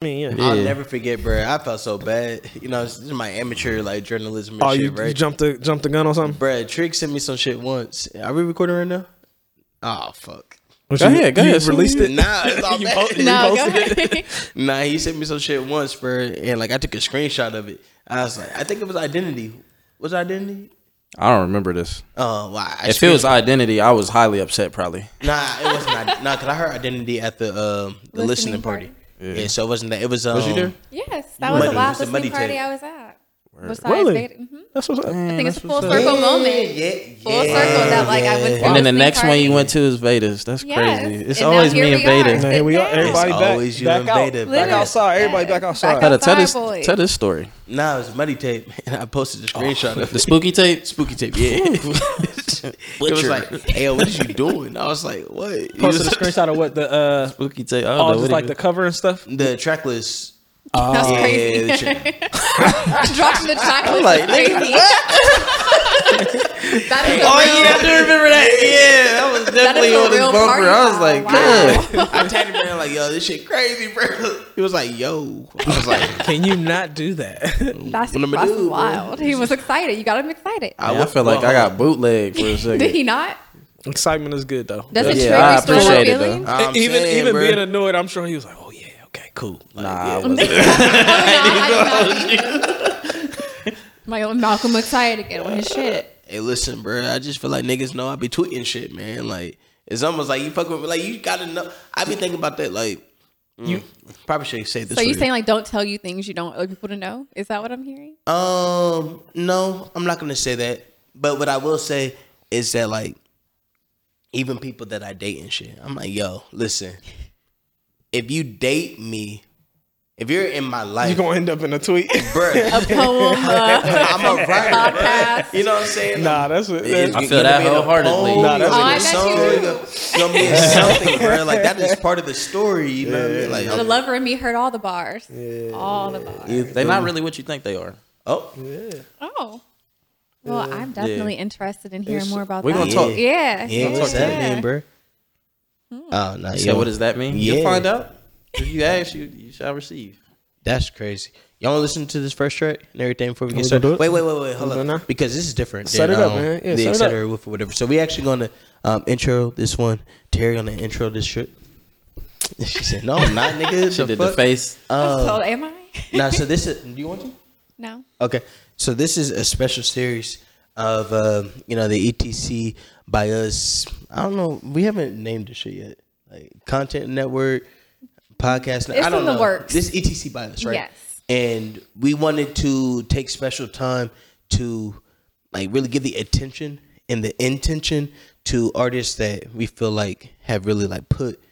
I mean, yeah. I'll Yeah. never forget, bro. I felt so bad. You know, this is my amateur like journalism and Oh, shit, you, right? you jumped the jumped the gun on something? Bruh, Trig sent me some shit once. Are we recording right now? Oh fuck. What, Go you, ahead, go you ahead. Released it. Nah, it's all You bad. po- you No, go reposted ahead. Nah, he sent me some shit once, bro, and like I took a screenshot of it. I was like, I think it was identity. Was identity? I don't remember this. Oh, wow. I If it was identity, I was highly upset. Probably. nah, it wasn't. id- Nah, cause I heard identity at the um the listening, Listening party. party. Yeah. so it wasn't that. It was um. Was you there? Yes, that was Muddy. the last It was a muddy listening party tape. I was at. Besides Really? Vader- mhm. That's what's up. I think it's a full what's up. circle Yeah, moment. yeah, Full yeah, circle that like I went to. And then the listening next one you went to is Vedas. That's Yes, crazy. It's and always me and Veda. are. Now here we are. Sit Everybody It's back, always you back and out, Beta, back bro. outside. Everybody back outside. Back Tell, the- tell this, Outside tell this story. Nah, it was muddy tape, and I posted the screenshot of The spooky tape. Spooky tape, yeah. it was like, hey, yo, what is you doing? I was like, what? He Posted a screenshot of what the uh, Spooky tape. I oh, know just like the cover and stuff. the track list. That's oh, Yeah, crazy. the track- Dropping the chocolate. like, crazy. that is a Oh real, yeah, I do remember that. Yeah, that was that definitely is a on his bumper. party I was like, wow. good. I tagged him in like, yo, this shit crazy, bro. He was like, yo. I was like, Can you not do that? That's, What I'ma that's do, bro? wild. He was excited. You got him excited. I, would- feel like I got bootleg for a second. Did he not? Excitement is good though. Does it Yeah, trigger I appreciate it, though. feelings? I'm even saying, even bro. being annoyed, I'm sure he was like, "Oh yeah, okay, cool." Like, Nah, yeah. I wasn't. My old Malcolm excited again on his shit. Hey, listen, bro. I just feel like niggas know I be tweeting shit, man. Like it's almost like you fuck with me. Like you gotta know. I be thinking about that. Like you probably should say this. So you for saying like don't tell you things you don't want people to know? Is that what I'm hearing? Um, no, I'm not gonna say that. But what I will say is that like, even people that I date and shit, I'm like, yo, listen, if you date me, if you're in my life, you're gonna end up in a tweet. bruh, A poem, uh, I'm a writer. podcast. You know what I'm saying? nah, that's what. It's I gonna feel that be in a wholeheartedly. Nah, that's gonna Oh, I be a bet song, you It's gonna be something, bro. Like that is part of the story. You know what I mean? Like, The I'm- lover in me heard all the bars. yeah. All the bars. They're not really what you think they are. oh, yeah. Oh. Well, I'm definitely interested in hearing more about that. We that. gonna talk- Yeah. yeah, what's that yeah. mean, bro? Oh no, So what does that mean? Yeah. You'll find out. If you ask, you you shall receive. That's crazy. Y'all want to listen to this first track and everything before we get started? Wait, wait, wait, wait. Hold do it on. Because this is different. Set than, it up, um, man. Yeah, the set it etc. with whatever. So we actually going to um, intro this one. Terry gonna intro this shit. She said, "No, I'm not, nigga." She did the face. Uh, So am I? now, so this is. Do you want to? No. Okay, so this is a special series of uh, you know the ETC by us. I don't know. We haven't named the shit yet. Like content network, podcast. It's I don't in the know. works. This ETC by us, right? Yes. And we wanted to take special time to like really give the attention and the intention to artists that we feel like have really like put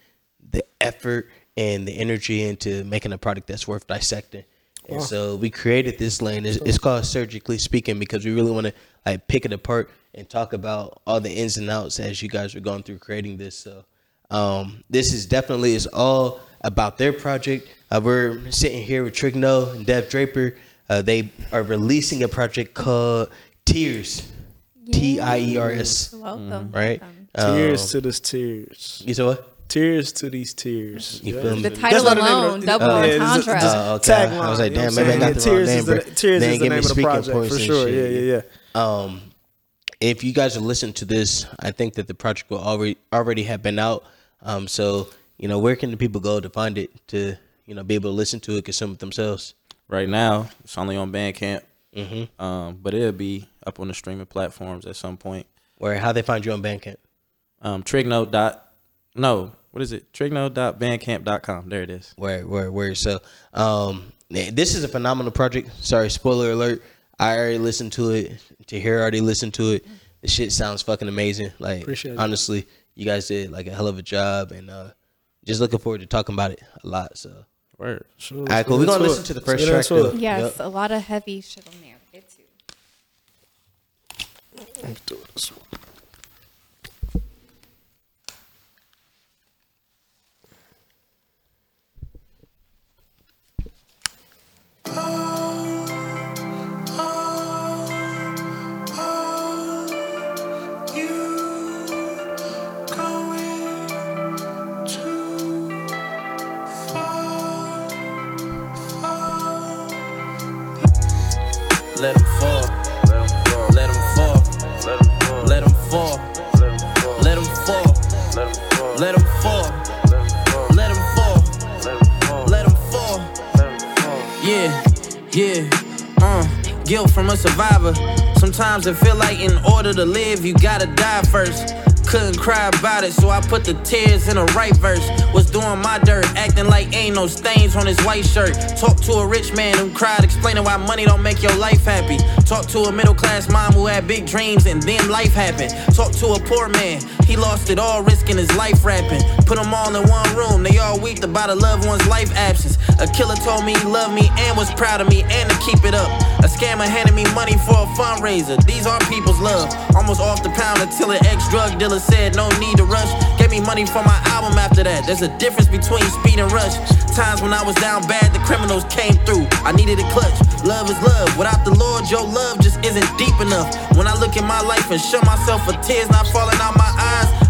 the effort and the energy into making a product that's worth dissecting. And so we created this lane. It's, it's called Surgically Speaking because we really want to like pick it apart and talk about all the ins and outs as you guys are going through creating this. So um, this is definitely is all about their project. Uh, we're sitting here with Trigno and Dev Draper. Uh, they are releasing a project called Tears. T I E R S. Welcome. Right? Tears Um, to this tears. You said what? Tears to these tears. You feel me? The title not the name of alone, the- double uh, yeah, this is- entendre. this is- Oh, okay. Tagline. I was like, you know damn, I'm maybe I got saying? the Tears wrong is name, the, bro. Tears They is the name of the speaking project for sure. shit. Yeah, yeah, yeah. um if you guys are listening to this i think that the project will already already have been out um so you know where can the people go to find it to you know be able to listen to it consume it themselves Right now, it's only on Bandcamp. Mm-hmm. Um, but it'll be up on the streaming platforms at some point. where how they find you on bandcamp Um, Trigno dot no, what is it? Trigno.bandcamp.com. There it is. where where where so um this is a phenomenal project sorry spoiler alert i already listened to it to hear already listened to it the shit sounds fucking amazing like Appreciate it. honestly you guys did like a hell of a job and uh just looking forward to talking about it a lot so Word. Sure, All cool. We're gonna listen it. to the first track, though. Yes, Yep. a lot of heavy shit on there. Get to. Let's yeah, uh, guilt from a survivor. Sometimes it feel like in order to live, you gotta die first. Couldn't cry about it, so I put the tears in the right verse. Was doing my dirt, acting like ain't no stains on his white shirt. Talk to a rich man who cried, explaining why money don't make your life happy. Talk to a middle class mom who had big dreams and then life happened. Talk to a poor man, he lost it all, risking his life rapping. Put them all in one room, they all weeped about a loved one's life absence. A killer told me he loved me and was proud of me and to keep it up. A scammer handed me money for a fundraiser. These are people's love. Almost off the pound until an ex drug dealer said no need to rush. Gave me money for my album after that. There's a difference between speed and rush. Times when I was down bad, the criminals came through. I needed a clutch. Love is love. Without the Lord, your love just isn't deep enough. When I look at my life and show myself for tears not falling out my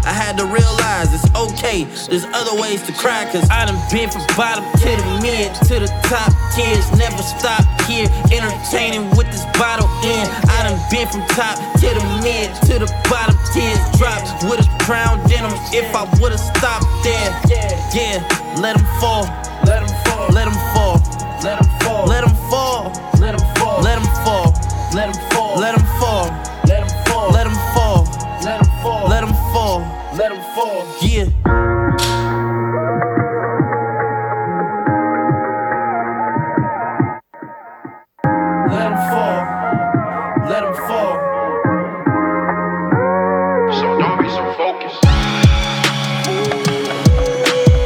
I had to realize it's okay. There's other ways to cry, cause I done been from bottom to the mid to the top. Tears never stop here. Entertaining with this bottle in. I done been from top to the mid to the bottom. Tears drop with a crown denim. If I would've stopped there, yeah, let 'em fall. Let 'em fall. Let 'em fall. Let 'em fall. Let 'em fall. Let 'em fall. Let 'em fall. Let 'em fall. Let 'em fall. Let 'em fall. Yeah. Let 'em fall. Let 'em fall. So don't be so focused.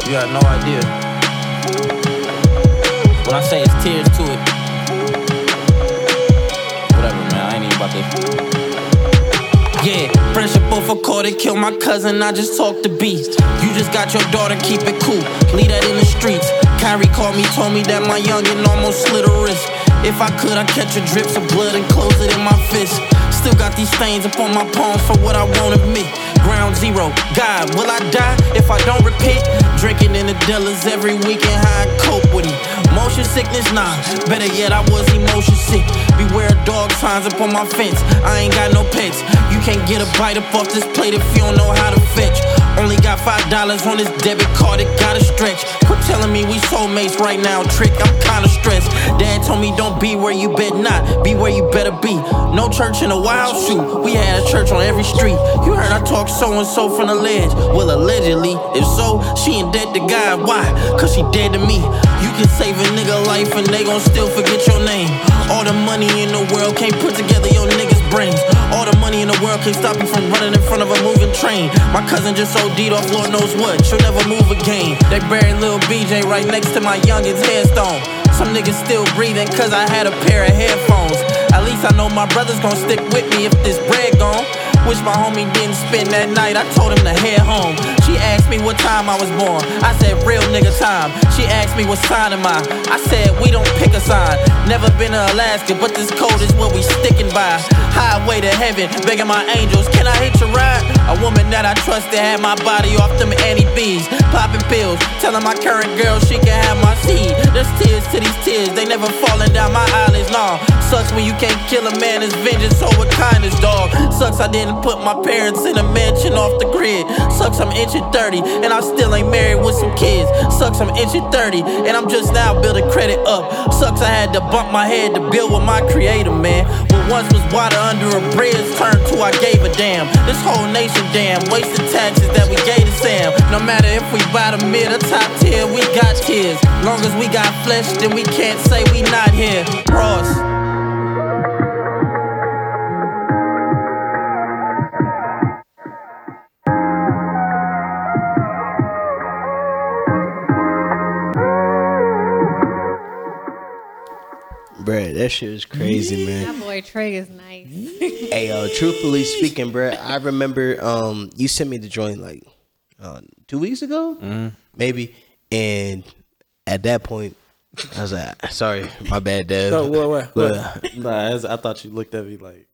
You got no idea. When I say it's tears to it. Whatever, man. I ain't even about to. Caught it, kill my cousin. I just talked to beast. You just got your daughter, keep it cool. Leave that in the streets. Kyrie called me, told me that my youngin' almost slit her wrist. If I could, I'd catch a drips of blood and close it in my fist. Still got these stains upon my palms for what I won't admit. Ground zero, God, will I die if I don't repent? Drinking in the dealers every weekend, how I cope with it. Motion sickness, nah. Better yet, I was emotion sick. Beware dog signs up on my fence. I ain't got no pets. You can't get a bite up off this plate if you don't know how to fetch. Only got five dollars on this debit card, it gotta stretch. Quit telling me we soulmates right now, trick. I'm kinda stressed. Dad told me don't be where you bet not, be where you better be. No church in a wild shoot. We had a church on every street. You heard I talk so and so from the ledge. Well, allegedly, if so, she ain't dead to God. Why? Cause she dead to me. You can save a nigga life and they gon' still forget your name. All the money in the world can't put together your niggas' brains. All the money in the world can't stop you from running in front of a moving train. My cousin just OD'd off Lord knows what. She'll never move again. They buried Lil BJ right next to my youngest headstone. Some niggas still breathing cause I had a pair of headphones. At least I know my brother's gon' stick with me if this bread gone. Wish my homie didn't spend that night. I told him to head home. She asked me what time I was born. I said real nigga time. She asked me what sign am I. I said we don't pick a sign. Never been to Alaska, but this code is what we sticking by. Highway to heaven, begging my angels, can I hitch a ride? A woman that I trusted had my body off them Annie B's. Popping pills, telling my current girl she can have my seed. There's tears to these tears, they never falling down my eyelids, no. Sucks when you can't kill a man, it's vengeance so over kindness, dog. Sucks I didn't put my parents in a mansion off the grid. Sucks I'm inching 30 and I still ain't married with some kids. Sucks I'm inching 30 and I'm just now building credit up. Sucks I had to bump my head to build with my creator, man. What once was water under a bridge turned to I gave a damn. This whole nation damn wasted taxes that we gave to Sam. No matter if we buy the mid or top tier, we got kids. Long as we got flesh, then we can't say we not here. Cross. That shit was crazy, man. That boy Trey is nice. Hey, uh, truthfully speaking, bruh, I remember um you sent me the joint like uh, two weeks ago, maybe, and at that point, I was like, "Sorry, my bad, Dad." No, what, what, But, what? Nah, as- I thought you looked at me like.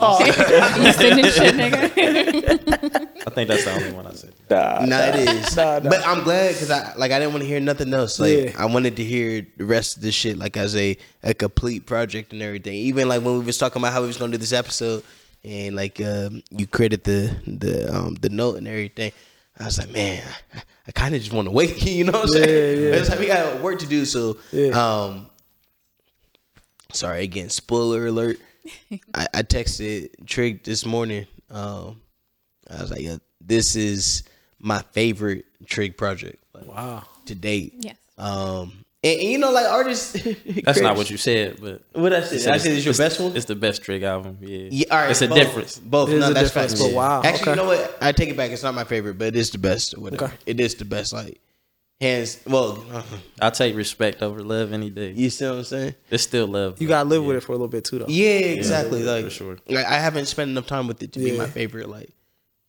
oh, you sending shit, nigga. I think that's the only one I said. Nah, No, it is. Nah, nah. But I'm glad because I like I didn't want to hear nothing else. Like Yeah. I wanted to hear the rest of this shit like as a a complete project and everything. Even like when we was talking about how we was gonna do this episode and like um, you credit the the um, the note and everything. I was like, man, I, I kind of just want to wait. You know what I'm saying? Yeah, yeah. It's like we got work to do. So, Yeah. um, sorry again. Spoiler alert. I, I texted Trig this morning. Um, I was like, yeah, this is my favorite Trig project. Like, Wow. to date. Yes. Um, and, and you know, like artists. That's not what you said, but What I said? I said it's your best one. It's the best Trig album. Yeah, Yeah, all right. It's a both, difference. Both. It is No, a that's difference, facts. but wow, Actually, okay. you know what? I take it back. It's not my favorite, but it is the best. Whatever. Okay. It is the best. Like hands. Well, I take respect over love any day. you see what I'm saying? It's still love. You gotta live with it for a little bit too, though. Yeah, exactly. for like sure. Like, I haven't spent enough time with it to be my favorite. Like,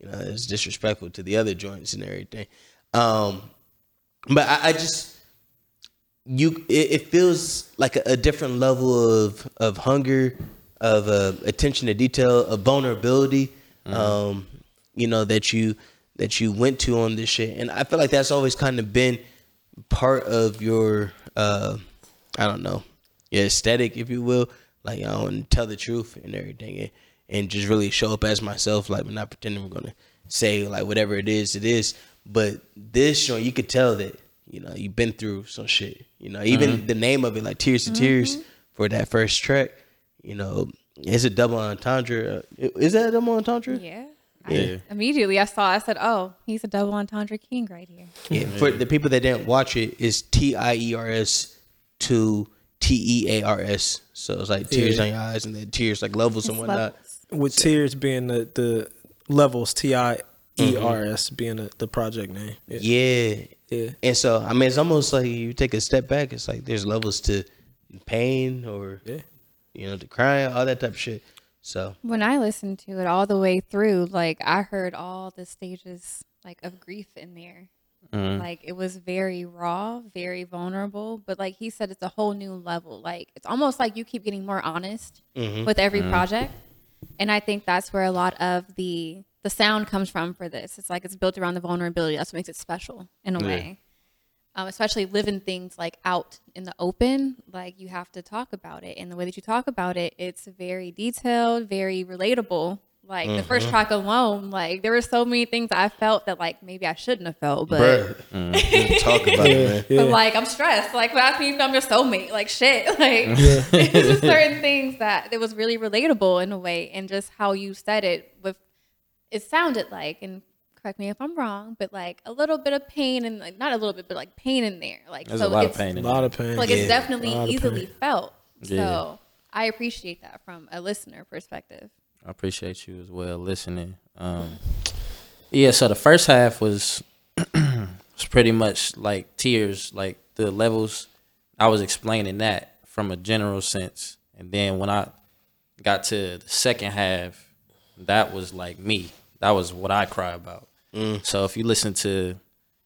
you know, it's disrespectful to the other joints and everything. Um, but I, I just you it, it feels like a, a different level of of hunger, of uh, attention to detail, of vulnerability. Um, you know that you that you went to on this shit, and I feel like that's always kind of been part of your uh, I don't know your aesthetic, if you will. Like I want to tell the truth and everything, and, and just really show up as myself. Like we're not pretending we're gonna say like whatever it is, it is. But this joint, you could tell that you know you've been through some shit. You know, even the name of it, like Tears to Tears, for that first track. You know, it's a double entendre. Uh, Is that a double entendre? Yeah. Yeah. I, immediately I saw. I said, "Oh, he's a double entendre king right here." Yeah, for the people that didn't watch it, it's T I E R S to T E A R S. So it's like tears Yeah. on your eyes and then tears like levels and whatnot. levels. With tears being the, the levels, T I E R S mm-hmm. being the, the project name. Yeah. Yeah. Yeah. And so I mean it's almost like you take a step back, it's like there's levels to pain or Yeah. you know, to crying, all that type of shit. So When I listened to it all the way through, like I heard all the stages like of grief in there. Mm-hmm. Like it was very raw, very vulnerable, but like he said it's a whole new level. Like it's almost like you keep getting more honest mm-hmm. with every project. And I think that's where a lot of the the sound comes from for this. It's like it's built around the vulnerability. That's what makes it special in a way. Um, especially living things like out in the open, like you have to talk about it. And the way that you talk about it, it's very detailed, very relatable. Like the first mm-hmm. track alone, like there were so many things I felt that like maybe I shouldn't have felt, but bruh, mm-hmm. talk about it, man. Yeah. but like I'm stressed. Like ask me if I'm your soulmate. Like shit. Like it's just certain things that it was really relatable in a way, and just how you said it with it sounded like, and correct me if I'm wrong, but like a little bit of pain and like not a little bit, but like pain in there. Like There's so a lot of it's- pain A lot of pain. Like Yeah. it's definitely easily felt. Yeah. So I appreciate that from a listener perspective. I appreciate you as well listening. Um, yeah, so the first half was was pretty much like tears, like the levels. I was explaining that from a general sense, and then when I got to the second half, that was like me. That was what I cry about. So if you listen to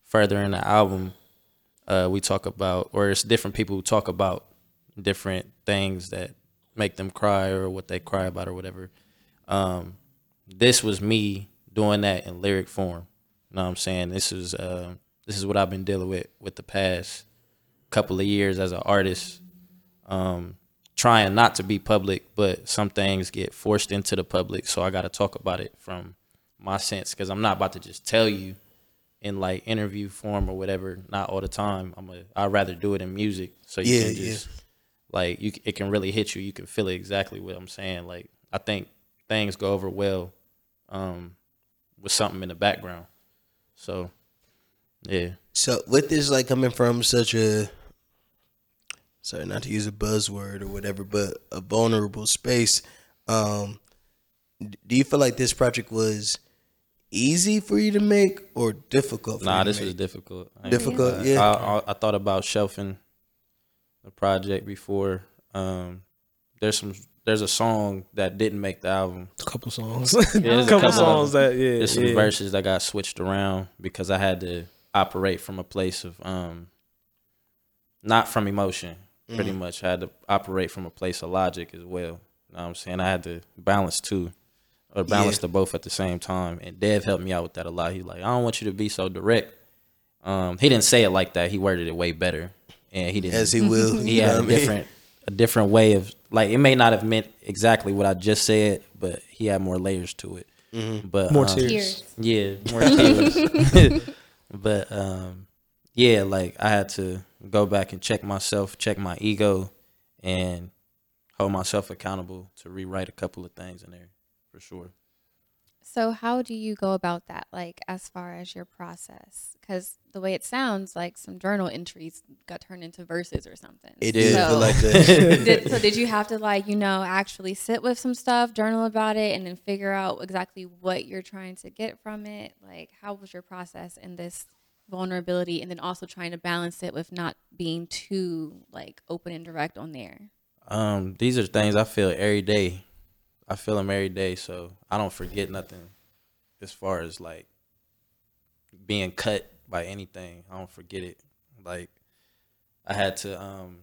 further in the album, uh, we talk about, or it's different people who talk about different things that make them cry or what they cry about or whatever. Um, this was me doing that in lyric form. You know what I'm saying? This is uh, this is what I've been dealing with with the past couple of years as an artist. Um, trying not to be public, but some things get forced into the public, so I got to talk about it from my sense because I'm not about to just tell you in like interview form or whatever. Not all the time. I'm a. I'd rather do it in music, so you Yeah, can yeah. just like you. It can really hit you. You can feel it exactly what I'm saying. Like I think things go over well um, with something in the background. So yeah, So with this like coming from such a sorry not to use a buzzword or whatever, but a vulnerable space, um do you feel like this project was easy for you to make or difficult for nah, you to this was difficult. I Difficult, yeah. I, I, I thought about shelving the project before. Um, there's some. There's a song that didn't make the album. A couple songs. there's a a couple couple songs that yeah. There's some yeah. verses that got switched around because I had to operate from a place of um not from emotion, pretty Mm-hmm. much. I had to operate from a place of logic as well. You know what I'm saying? I had to balance two or balance Yeah. the both at the same time. And Dev helped me out with that a lot. He's like, I don't want you to be so direct. Um, he didn't say it like that. He worded it way better, and he didn't. As he will. he had a a I mean? different a different way of like it may not have meant exactly what I just said, but he had more layers to it. Mm-hmm. But More um, tears. Tears. yeah, more tears. but um, yeah, like I had to go back and check myself, check my ego, and hold myself accountable to rewrite a couple of things in there for sure. So how do you go about that? Like as far as your process, because the way it sounds, like some journal entries got turned into verses or something. It did So, like that. did, so did you have to like you know actually sit with some stuff, journal about it, and then figure out exactly what you're trying to get from it? Like how was your process in this vulnerability, and then also trying to balance it with not being too like open and direct on there? Um, these are things I feel every day. I feel them every day, so I don't forget nothing. As far as like being cut by anything, I don't forget it. Like I had to, um,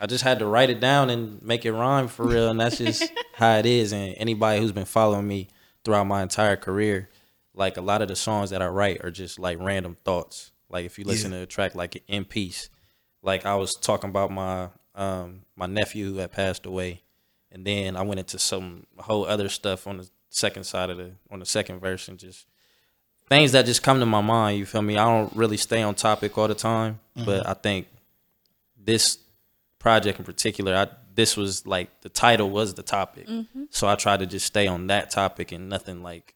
I just had to write it down and make it rhyme for real, and that's just how it is. And anybody who's been following me throughout my entire career, like a lot of the songs that I write are just like random thoughts. Like if you listen to a track like In Peace, like I was talking about my um my nephew who had passed away, and then I went into some whole other stuff on the second side of the on the second verse and just things that just come to my mind. You feel me? I don't really stay on topic all the time, but I think this project in particular, I this was like the title was the topic, so I tried to just stay on that topic and nothing like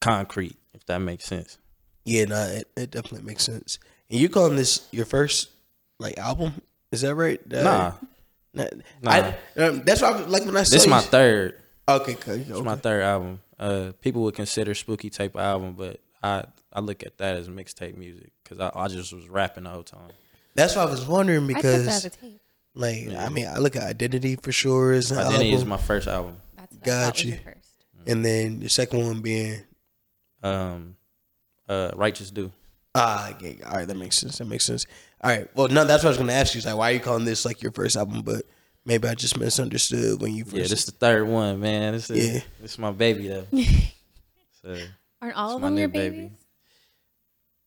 concrete, if that makes sense. Yeah, no, it, it definitely makes sense. And you calling this your first like album? Is that right? Uh, Nah, nah. Nah. I, um, that's why like when I saw this is my third. Okay, okay, It's my third album. Uh, people would consider spooky type album, but I I look at that as mixtape music because I, I just was rapping the whole time. That's why I was wondering I took that because as a tape. like I mean I look at Identity for sure is an Identity album, is my first album. That's what I Got thought you. your first. and then the second one being Um, uh, Righteous Do. ah okay, all right that makes sense that makes sense. All right, well no, that's what I was gonna ask you. Is like why are you calling this like your first album? But maybe I just misunderstood when you first. Yeah, this is the third one, man. This is Yeah. this is my baby though. so Aren't all of them your new baby. babies?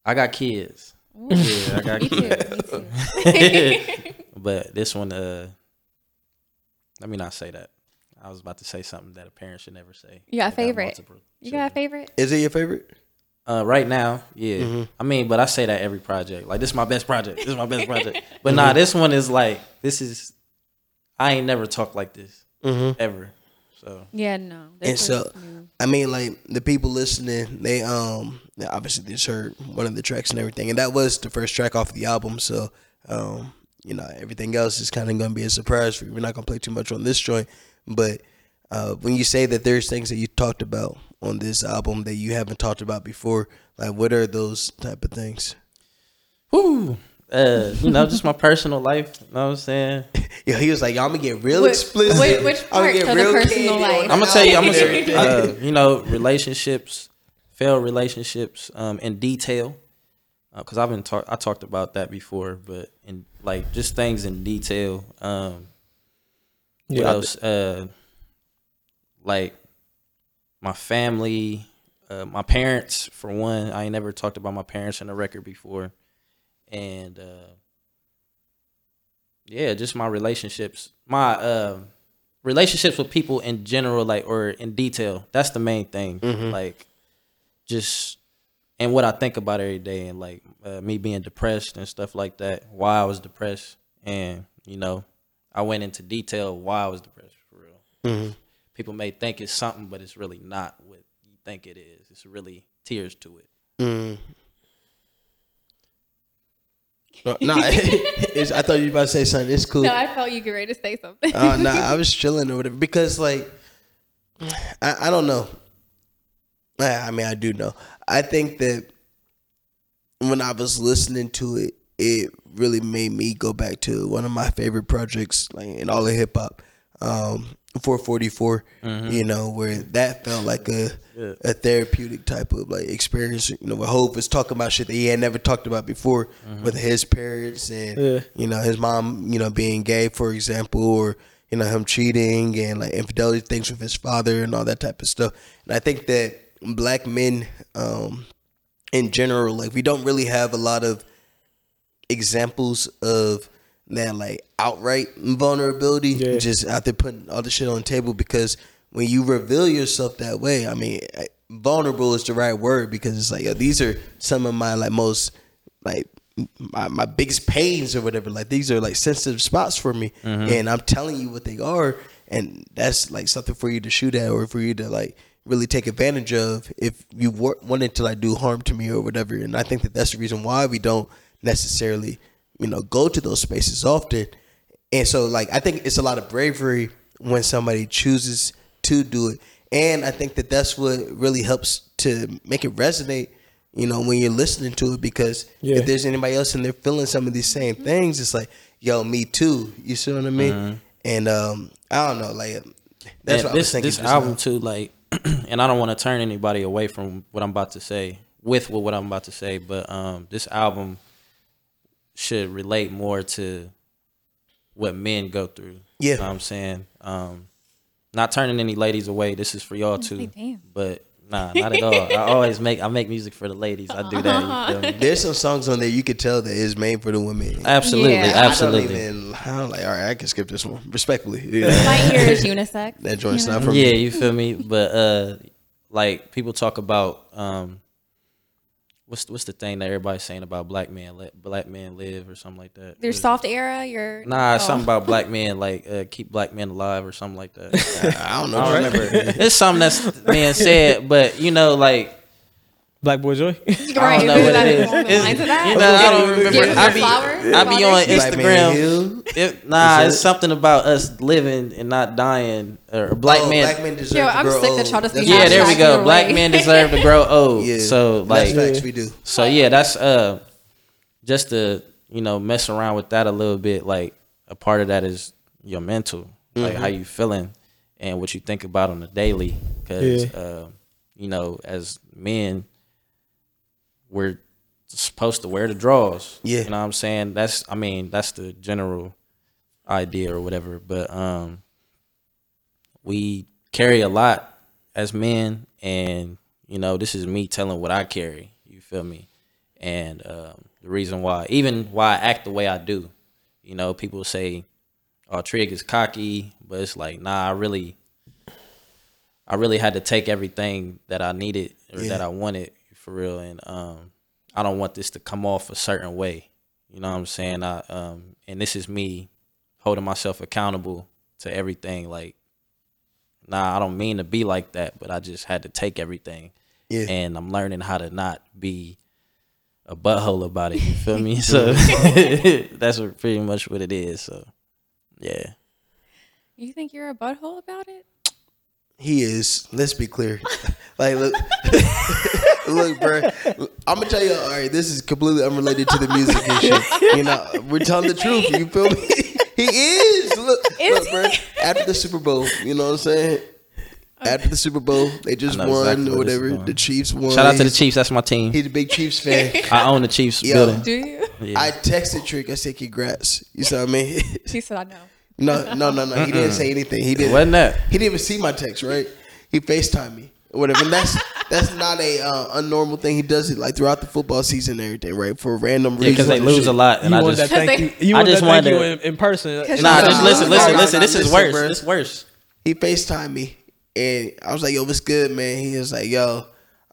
I got kids. Ooh. Yeah, I got Me kids. Me too. but this one, uh, let me not say that. I was about to say something that a parent should never say. You got I a favorite? You got a favorite? is it your favorite? Uh, right now, yeah. Mm-hmm. I mean, but I say that every project. Like, this is my best project. This is my best project. But nah, this one is like, this is. I ain't never talked like this Mm-hmm. ever. So Yeah, no. And This so new. I mean, like the people listening, they um, they obviously they just heard one of the tracks and everything, and that was the first track off the album. So, um, you know, everything else is kind of gonna be a surprise for you. We're not gonna play too much on this joint, but uh, when you say that there's things that you talked about on this album that you haven't talked about before, like what are those type of things? Whew. Uh, you know, just my personal life. You know what I'm saying? Yeah, he was like, "Y'all gonna get real Which- explicit. which- which I'ma part get of the real personal candid life? I'm gonna tell you. I'm gonna say, uh, you know, relationships, failed relationships, um, in detail. Because I've been talk, I talked about that before, but in like just things in detail. Um, what Yeah, I else? Uh, like my family, uh, my parents for one. I ain't never talked about my parents in a record before, and uh, yeah, just my relationships, my uh, relationships with people in general, like or in detail. That's the main thing. Like just and what I think about every day, and like uh, me being depressed and stuff like that. Why I was depressed, and you know, I went into detail why I was depressed for real. People may think it's something, but it's really not what you think it is. It's really tears to it. Mm. No, nah, it's, I thought you were about to say something. It's cool. No, I felt you get ready to say something. Oh nah, I was chilling or whatever because like I, I don't know. I I mean, I do know. I think that when I was listening to it, it really made me go back to one of my favorite projects, like in all of hip hop, um, 444. You know, where that felt like a a therapeutic type of like experience. You know, where Hov was talking about shit that he had never talked about before with his parents and Yeah. you know his mom, you know, being gay, for example, or you know him cheating and like infidelity things with his father and all that type of stuff. And I think that black men, um, in general, like we don't really have a lot of examples of that like outright vulnerability Yeah. just out there putting all the shit on the table because when you reveal yourself that way i mean vulnerable is the right word because it's like yo, these are some of my like most like my, my biggest pains or whatever. Like these are like sensitive spots for me. Mm-hmm. And i'm telling you what they are. And that's like something for you to shoot at or for you to like really take advantage of if you were, wanted to like do harm to me or whatever. And i think that that's the reason why we don't necessarily you know go to those spaces often. And so like i think it's a lot of bravery when somebody chooses to do it. And i think that that's what really helps to make it resonate you know when you're listening to it because Yeah. if there's anybody else and they're feeling some of these same things it's like yo me too. You see what i mean? And um i don't know like that's And what this i was thinking this album now. too, like, and I don't want to turn anybody away from what I'm about to say with what I'm about to say, but um, this album should relate more to what men go through. Yeah. you know what I'm saying. Um, not turning any ladies away. This is for y'all too. like, damn. But nah, not at all. I always make I make music for the ladies. I do that. You feel there's some songs on there you could tell that is made for the women Absolutely, Yeah. I don't I don't absolutely. even. I'm like, all right, I can skip this one respectfully. Yeah. My ear is unisex. that joint's not for yeah, me. you feel me? But uh like people talk about um what's what's the thing that everybody's saying about black men let black men live or something like that. Your What is- soft era, your Nah, oh. something about black men like uh, keep black men alive or something like that. I don't know. I don't remember. it's something that's being said, but you know, like Black Boy Joy. I don't know what it is. Along the lines of that? You know, I don't remember. I her be I be on flowers. Black Man Instagram. It, nah, Is it's something about us living and not dying. Or black Oh, men. Black men deserve Yo, to I'm grow sick old. that y'all just That's yeah, there we go. Black men deserve to grow old. Yeah, So that's like, facts. We do. so yeah, that's uh, just to you know mess around with that a little bit. Like a part of that is your mental, like Mm-hmm. how you feeling and what you think about on the daily. Because Yeah. uh, you know, as men, we're supposed to wear the drawers. Yeah. you know what I'm saying. That's I mean that's the general idea or whatever. But um, we carry a lot as men, and you know this is me telling what I carry. You feel me? And um, the reason why, even why I act the way I do, you know, people say, "Oh, Trig is cocky," but it's like, nah, I really, I really had to take everything that I needed or that I wanted for real, and um, I don't want this to come off a certain way. You know what I'm saying? I um, and this is me holding myself accountable to everything. Like, nah, I don't mean to be like that, but I just had to take everything. Yeah. And I'm learning how to not be a butthole about it. You feel me? So that's what, pretty much what it is. So yeah. You think you're a butthole about it? He is. Let's be clear. like, look, look, bro. I'm gonna tell you. All right, this is completely unrelated to the music and shit. You know, we're telling the truth. You feel me? he is. Look, Is look, bro. After the Super Bowl, you know what I'm saying? After the Super Bowl, they just won exactly or where this is whatever. The Chiefs won. Shout out to the Chiefs. That's my team. He's a big Chiefs fan. I own the Chiefs Yo. building. Do you? Yeah. I texted Trig. I said, "Congrats." You see what I mean? She said I know. No, no, no, no. He didn't say anything. He didn't. Wasn't that? He didn't even see my text. Right? He Facetime me. Or Whatever. And that's that's not a uh, unnormal thing. He does it like throughout the football season and everything, right? For random Yeah, reasons. because they lose shit. a lot, and you I want just that thank you. You I want just that thank wanted you in, in person. Nah. Nah, Just listen, listen, nah, listen. nah, This is listen, worse. bruh. This worse. He Facetime me, and I was like, "Yo, what's good, man?" He was like, "Yo,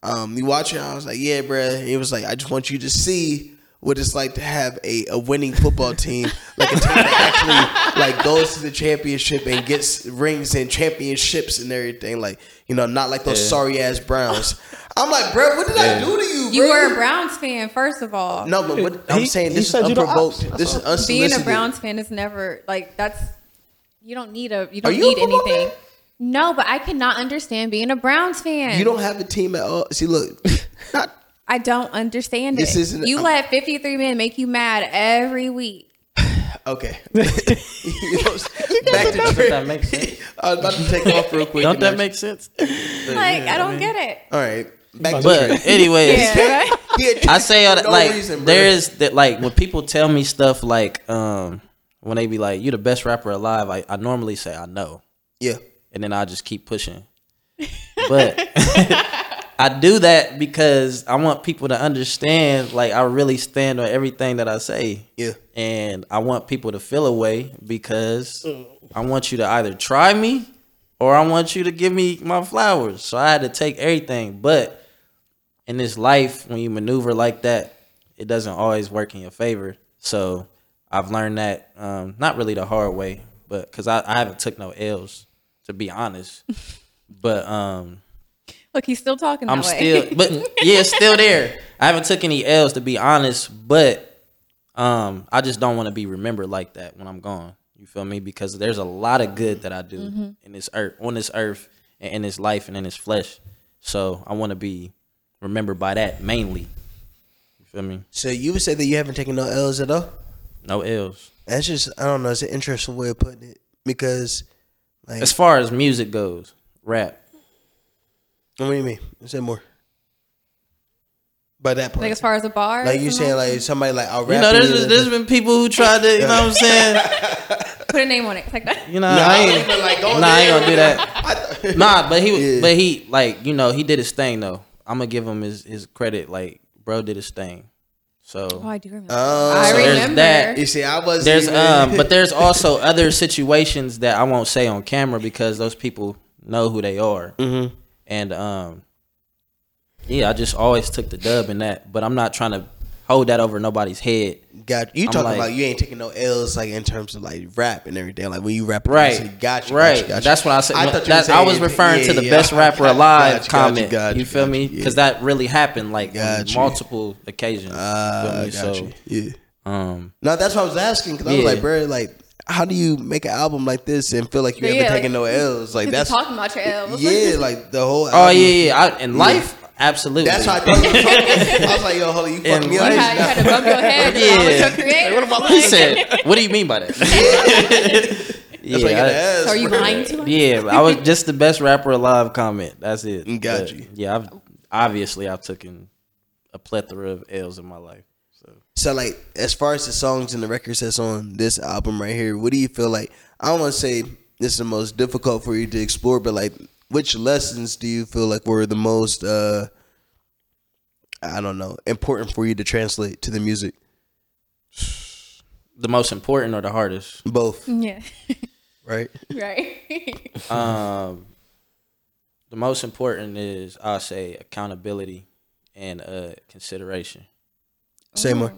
um, you watching?" I was like, "Yeah, bruh. He was like, "I just want you to see." What it's like to have a, a winning football team, like a team that actually like goes to the championship and gets rings and championships and everything, like you know, not like those sorry ass Browns. I'm like, bro, what did I do to you, bro? You were a Browns fan, first of all. no, but what I'm He- saying this is said unprovoked. This is unsolicited. Being a Browns fan is never like that's. You don't need a. You don't you need football anything. fan? No, but I cannot understand being a Browns fan. You don't have a team at all. See, look, not I don't understand This it. isn't- you I'm- let 53 men make you mad every week. Okay. You know, back to That Trey. makes sense. I was about to take off real quick. Don't that make sense? Like I don't get it. All right. Back to But Trey. anyways, Yeah, right? I say all that no like reason, there is that like when people tell me stuff like um when they be like, you're the best rapper alive," I, I normally say I know, Yeah. and then I just keep pushing. But I do that because I want people to understand, like I really stand on everything that I say. Yeah. and I want people to feel a way because I want you to either try me or I want you to give me my flowers. So I had to take everything. But in this life, when you maneuver like that, it doesn't always work in your favor. So I've learned that um, not really the hard way, but because I, I haven't took no L's to be honest. but um, Look, he's still talking that I'm way. still, but yeah, it's still there. I haven't took any L's to be honest, but um, I just don't want to be remembered like that when I'm gone. You feel me? Because there's a lot of good that I do Mm-hmm. in this earth, on this earth, and in this life, and in this flesh. So I want to be remembered by that mainly. You feel me? So you would say that you haven't taken no L's at all? No L's. That's just I don't know. It's an interesting way of putting it because, like, As far as music goes, rap. What do you mean? Say more. By that part, Like as far as the bar, like you saying, like somebody like I'll rap. You know, there's you, there's been people who tried to, you know what I'm saying? put a name on it. It's like that. You know, No, I I ain't, wasn't like, going nah, I ain't gonna do that. nah, but he, Yeah. but he, like, you know, he did his thing though. I'm gonna give him his his credit. Like, bro did his thing. So Oh, I do remember. Oh. I So there's remember. that. You see, I was there's even, um, but there's also other situations that I won't say on camera because those people know who they are. Mhm. And um, yeah, I just always took the dub in that, but I'm not trying to hold that over nobody's head. got you I'm talking like- about you ain't taking no L's like in terms of like rap and everything. Like when you rap, Right, you got you, right. got you, got you. That's what I said. I That- I was referring yeah, to the yeah, best rapper alive comment. you, feel me? you, yeah. Because that really happened like on multiple occasions. You feel me? got so. Yeah. um, No, that's what I was asking because I was like, bro, like, how do you make an album like this and feel like you Yeah, haven't like- taken no L's? Like Because that's you're talking about your L's. yeah, like the whole. oh yeah, yeah. I, in life, absolutely. That's how I thought. You were talking. I was like, yo, hold on, you fucked me In up. You life- had, you had to bump your head. Yeah. Yeah. Your creator. What about He said, "What do you mean by that?" yeah, That's why you I- ask. So are you lying to us? yeah. I was just the best rapper alive. Comment. That's it. Got But, you. Yeah, I've obviously I've taken a plethora of L's in my life. So So like, as far as the songs and the records that's on this album right here, what do you feel like? I don't want to say this is the most difficult for you to explore, but like, which lessons do you feel like were the most? uh I don't know, important for you to translate to the music. the most important or the hardest? Both, Yeah. right? right. Um, the most important is I'll say accountability and uh consideration. Say more.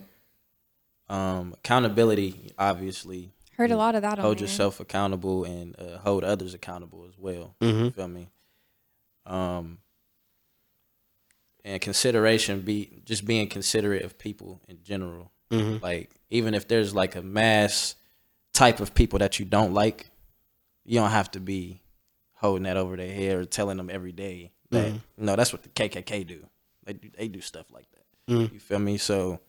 Um, accountability, obviously, Heard a lot of that on hold there. yourself accountable and uh, hold others accountable as well. You Mhm. feel me? Um, and consideration be just being considerate of people in general. Mhm. Like even if there's like a mass type of people that you don't like, you don't have to be holding that over their head or telling them every day that no, that's what the KKK do. They do, they do stuff like that. Mhm. You feel me? So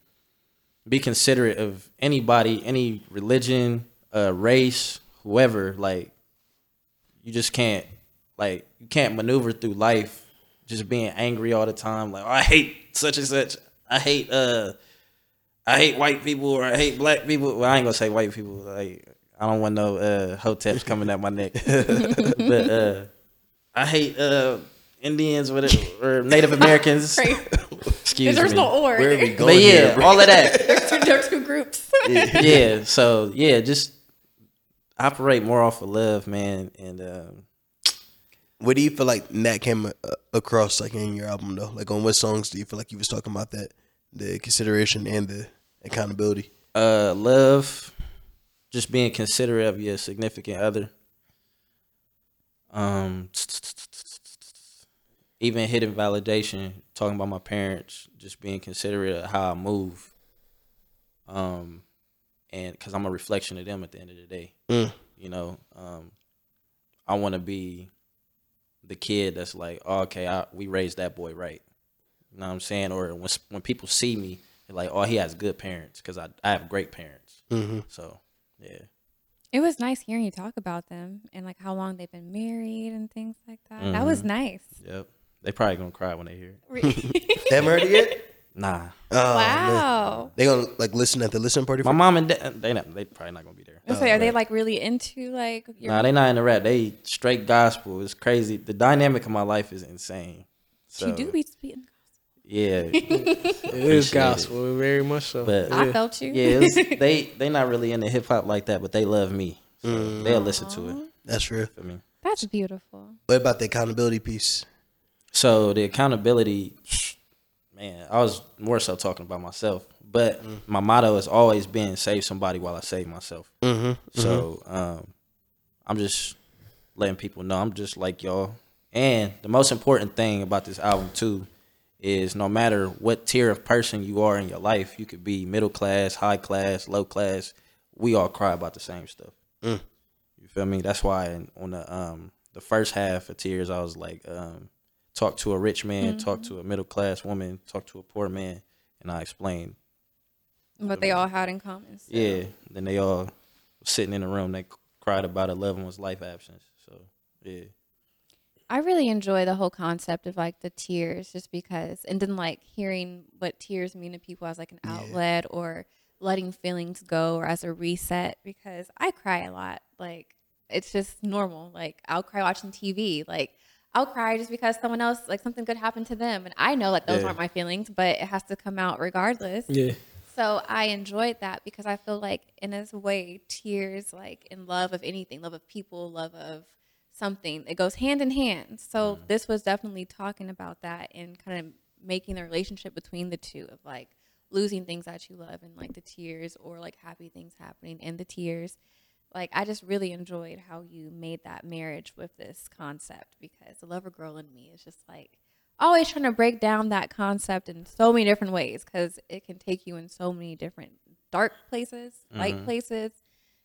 be considerate of anybody, any religion, uh, race, whoever. Like you just can't like you can't maneuver through life just being angry all the time. Like oh, I hate such and such. I hate uh I hate white people or I hate black people. Well, I ain't gonna say white people. Like I don't want no uh hoteps coming at my neck. but uh I hate uh Indians or, or Native Americans. Right. Excuse There's me. There's no or. Where are we There's going But yeah, here, all of that. two, there's two groups. yeah. So yeah, just operate more off of love, man. And um, What do you feel like that came uh, across like in your album though? Like on what songs do you feel like you was talking about that, the consideration and the accountability? uh, love, just being considerate of your significant other. Um, even hidden validation, talking about my parents, just being considerate of how I move. Um, and because I'm a reflection of them at the end of the day, Mm. you know, um, I want to be the kid that's like, oh, okay, I, we raised that boy right. You know what I'm saying? Or when when people see me, they're like, oh, he has good parents because I I have great parents. Mm-hmm. So yeah, It was nice hearing you talk about them and like how long they've been married and things like that. That was nice. yep. They probably gonna cry when they hear it. Haven't heard it yet. Nah, Oh, man. wow. They gonna like listen at the listening party. my For- mom and dad they not, they probably not gonna be there. I was like, are they like really into like your Nah, they not in the rap. They straight gospel. It's crazy. The dynamic of my life is insane. So, you do be speaking. Gospel. Yeah, It is Appreciate gospel, very much so. but I felt you. yeah, it's, they they not really into hip hop like that, but they love me. So mm. they'll listen to it That's real. for me. That's beautiful. What about the accountability piece? So the accountability, man, I was more so talking about myself, but my motto has always been save somebody while I save myself. Mm-hmm. So um, I'm just letting people know I'm just like y'all. And the most important thing about this album too is no matter what tier of person you are in your life, you could be middle class, high class, low class. We all cry about the same stuff. Mm. You feel me? That's why on the um the first half of tears, I was like, um, talk to a rich man, mm-hmm. talk to a middle class woman, talk to a poor man, and I explained What they all had in common. so. yeah. Then they all was sitting in a room. They cried about loved one's life absence. So yeah, I really enjoy the whole concept of like the tears just because and then like hearing what tears mean to people as like an outlet or letting feelings go or as a reset because I cry a lot. Like it's just normal. Like I'll cry watching TV. Like I'll cry just because someone else like something good happened to them and I know like those Yeah. aren't my feelings, but it has to come out regardless. yeah, So I enjoyed that because I feel like in a way, tears like in love of anything, love of people, love of something, it goes hand in hand. So mm. this was definitely talking about that and kind of making the relationship between the two of like losing things that you love and like the tears or like happy things happening and the tears. Like I just really enjoyed how you made that marriage with this concept because the lover girl in me is just like always trying to break down that concept in so many different ways because it can take you in so many different dark places, light mm-hmm. places,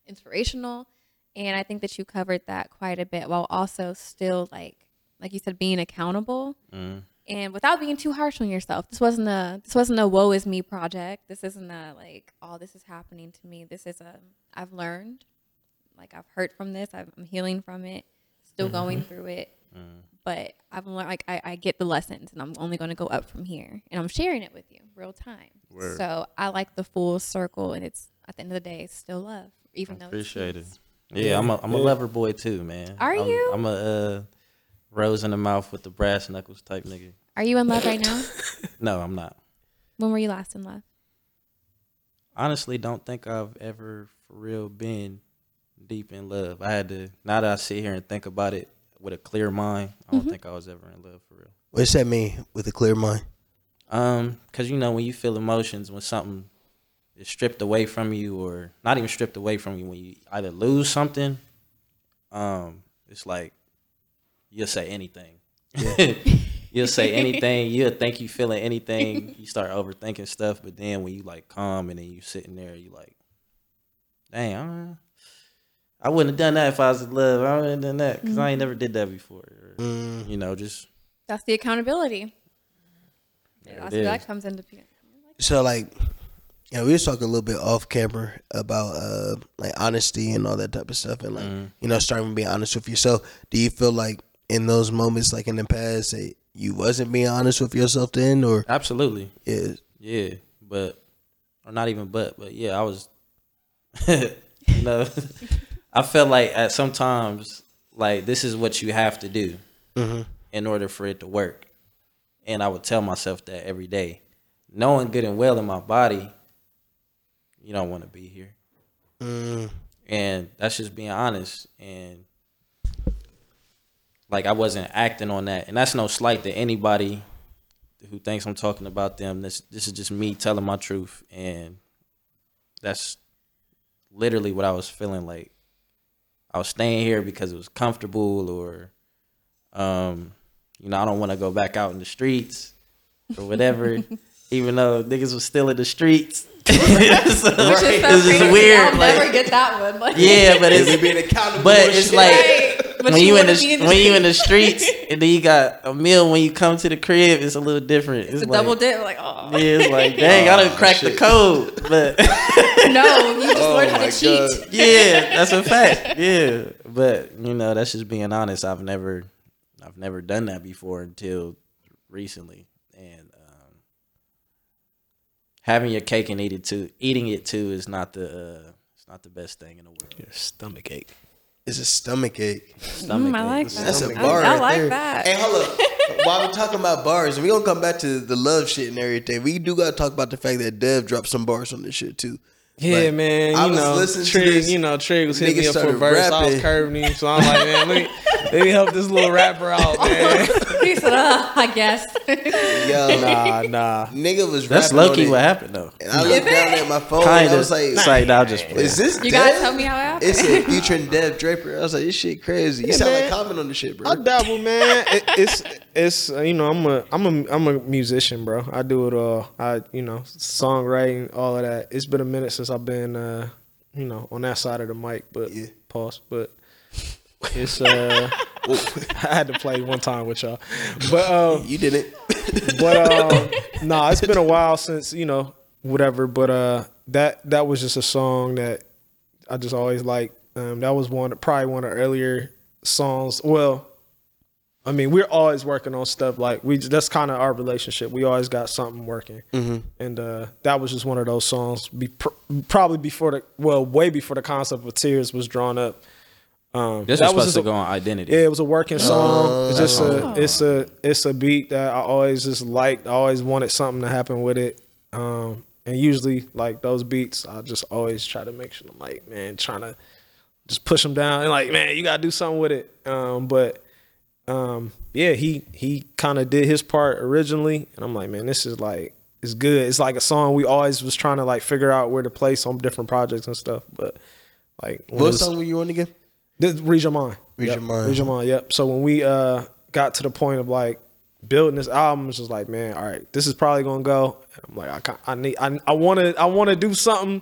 inspirational. And I think that you covered that quite a bit while also still like like you said, being accountable mm. and without being too harsh on yourself. This wasn't a this wasn't a woe is me project. This isn't a like, oh, this is happening to me. This is a I've learned. Like I've hurt from this. I've, I'm healing from it. Still going through it but I've learned like I, I get the lessons and I'm only going to go up from here and I'm sharing it with you real time. So I like the full circle and it's at the end of the day it's still love even though appreciate it. Yeah, I'm a I'm a lover boy too, man. Are I'm, you? I'm a uh, rose in the mouth with the brass knuckles type nigga. Are you in love right now? No, I'm not. when were you last in love? Honestly, don't think I've ever for real been deep in love. I had to now that I sit here and think about it with a clear mind. I don't think I was ever in love for real. What's that mean with a clear mind? Um, cause you know when you feel emotions when something is stripped away from you, or not even stripped away from you, when you either lose something, um, it's like you'll say anything. you'll say anything. You'll think you feeling anything. You start overthinking stuff, but then when you like calm and then you sitting there, you like, dang, I, I wouldn't have done that if I was in love. I wouldn't have done that because I ain't mm-hmm. never did that before. Or, You know, just That's the accountability. There That's it that comes into play. So like, you know, we was talking a little bit off camera about uh like honesty and all that type of stuff, and like mm-hmm. you know, starting to be honest with yourself. Do you feel like in those moments, like in the past, that you wasn't being honest with yourself then, or absolutely. is Yeah, but or not even but, but yeah, I was you know I felt like at sometimes like this is what you have to do mm-hmm. in order for it to work. And I would tell myself that every day. Knowing good and well in my body, you don't want to be here. Mm. And that's just being honest. And like I wasn't acting on that. And that's no slight to anybody who thinks I'm talking about them. This this is just me telling my truth, and that's literally what I was feeling like. I was staying here because it was comfortable, or um, you know, I don't want to go back out in the streets or whatever. even though niggas was still in the streets, so, Which is so it's just weird. I'll like- never get that one. Like, yeah, but it's being accountable? but it's like Right. But when you, in wanna the be when you in the streets and then you got a meal when you come to the crib, it's a little different. It's, It's a like, double dip. Like, oh Yeah, it's like dang, I done cracked the code, but no, you just Oh learned how my to cheat. Yeah, that's a fact. Yeah, but you know, that's just being honest. I've never, I've never done that before until recently, and um, having your cake and eat it too. Eating it too is not the uh, it's not the best thing in the world. Your stomach ache. It's a stomach ache. Stomach Mm, I like ache. that. That's a bar I right like there. that. Hey, hold up. While we're talking about bars, and we gonna come back to the love shit and everything, we do gotta talk about the fact that Dev dropped some bars on this shit too. Yeah, Like, man. I was know, listening to Trig, this, you know, Trig was hitting me up for a started verse. I was curving him, so I'm like, man, let me, let me help this little rapper out, man. He said, uh, I guess. Yo, nah, nah. nigga was That's rapping low key what happened though. And I looked down at my phone. Kind and I of. was like, it's like nah, just play. "Is this You Dev?" gotta tell me how it happened. It said featuring Dev Draper. I was like, "This shit crazy." You sound man. like comment on the shit, bro. I dabble, man. It, it's it's uh, you know I'm a I'm a I'm a musician, bro. I do it all. I you know songwriting, all of that. It's been a minute since I've been uh you know on that side of the mic, but Yeah. pause. But it's uh I had to play one time with y'all, but um You did it. but um nah, it's been a while since you know whatever. But uh that that was just a song that I just always like. Um, that was one probably one of the earlier songs. Well, I mean, we're always working on stuff. Like we, that's kind of our relationship. We always got something working, and uh, that was just one of those songs. Be, pr- probably before the well, way before the concept of tears was drawn up. Um, This that was supposed just to a- go on identity. yeah, it was a working song. it's just a it's a it's a beat that I always just liked. I always wanted something to happen with it. Um, and usually like those beats, I just always try to make sure I'm like, man, trying to just push them down and like, man, you gotta do something with it. Um, but um, yeah, he he kind of did his part originally, and I'm like, man, this is like it's good. It's like a song we always was trying to like figure out where to place on different projects and stuff. But like, What song were you on again? This read your mind. Read Yep. Your Mind. Read your mind. Yep. So when we uh got to the point of like building this album, it's just like, man, all right, this is probably gonna go. I'm like, I I need, I, I want to, I want to do something.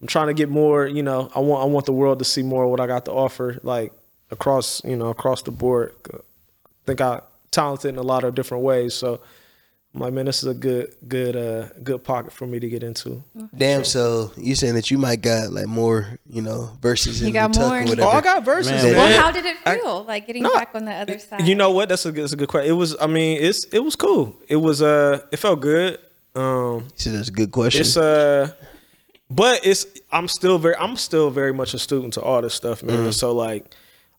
I'm trying to get more. You know, I want, I want the world to see more of what I got to offer, like across, you know, across the board. I think I talented in a lot of different ways. So I'm like, man, this is a good, good, uh, good pocket for me to get into. Damn. So you saying that you might got like more, you know, verses in You got the tuck more or in- whatever. Oh, I got verses. Man, man. well, how did it feel? like getting No, back on the other side. You know what? That's a good, that's a good question. It was. I mean, it's it was cool. It was. Uh, it felt good. Um, He said that's a good question. it's uh, but it's. I'm still very. I'm still very much a student to all this stuff, man. So like,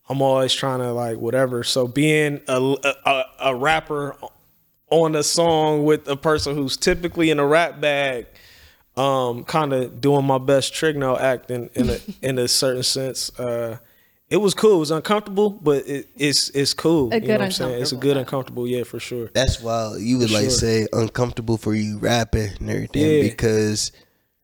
I'm always trying to like whatever. So being a a, a rapper on a song with a person who's typically in a rap bag, um, kind of doing my best Trigno act in in a, in a certain sense. Uh, it was cool. It was uncomfortable, but it, it's it's cool. A you know good what I'm saying? It's a good uncomfortable, yeah, for sure. That's why you would like sure. say uncomfortable for you rapping and everything Yeah. because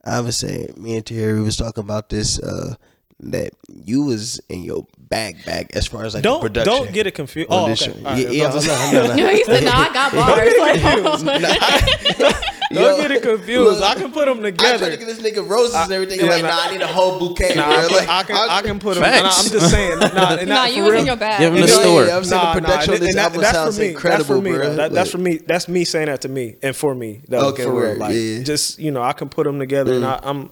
I was saying me and Terry was talking about this uh that you was in your bag bag as far as like Don't production. don't get it confused. Oh, this okay. shit. All right. Yeah, yeah, I'm not- No, he said, no, I got bars. Like, Don't Yo, get it confused. look, I can put them I tried together. to get this nigga roses and everything. I'm yeah, like, nah. nah, I need a whole bouquet. Nah. I Like, I can, I can put them. Nah, I'm just saying. Nah, nah, nah, you was real. in your bag. Give him the Yeah, store. yeah, I'm saying the production on this and album that's sounds for me. incredible, that's for me, bro. That, that's for me. That's me saying that to me and for me. Though, Okay, for real. word, Like, yeah. just you know, I can put them together, and mm. I, I'm,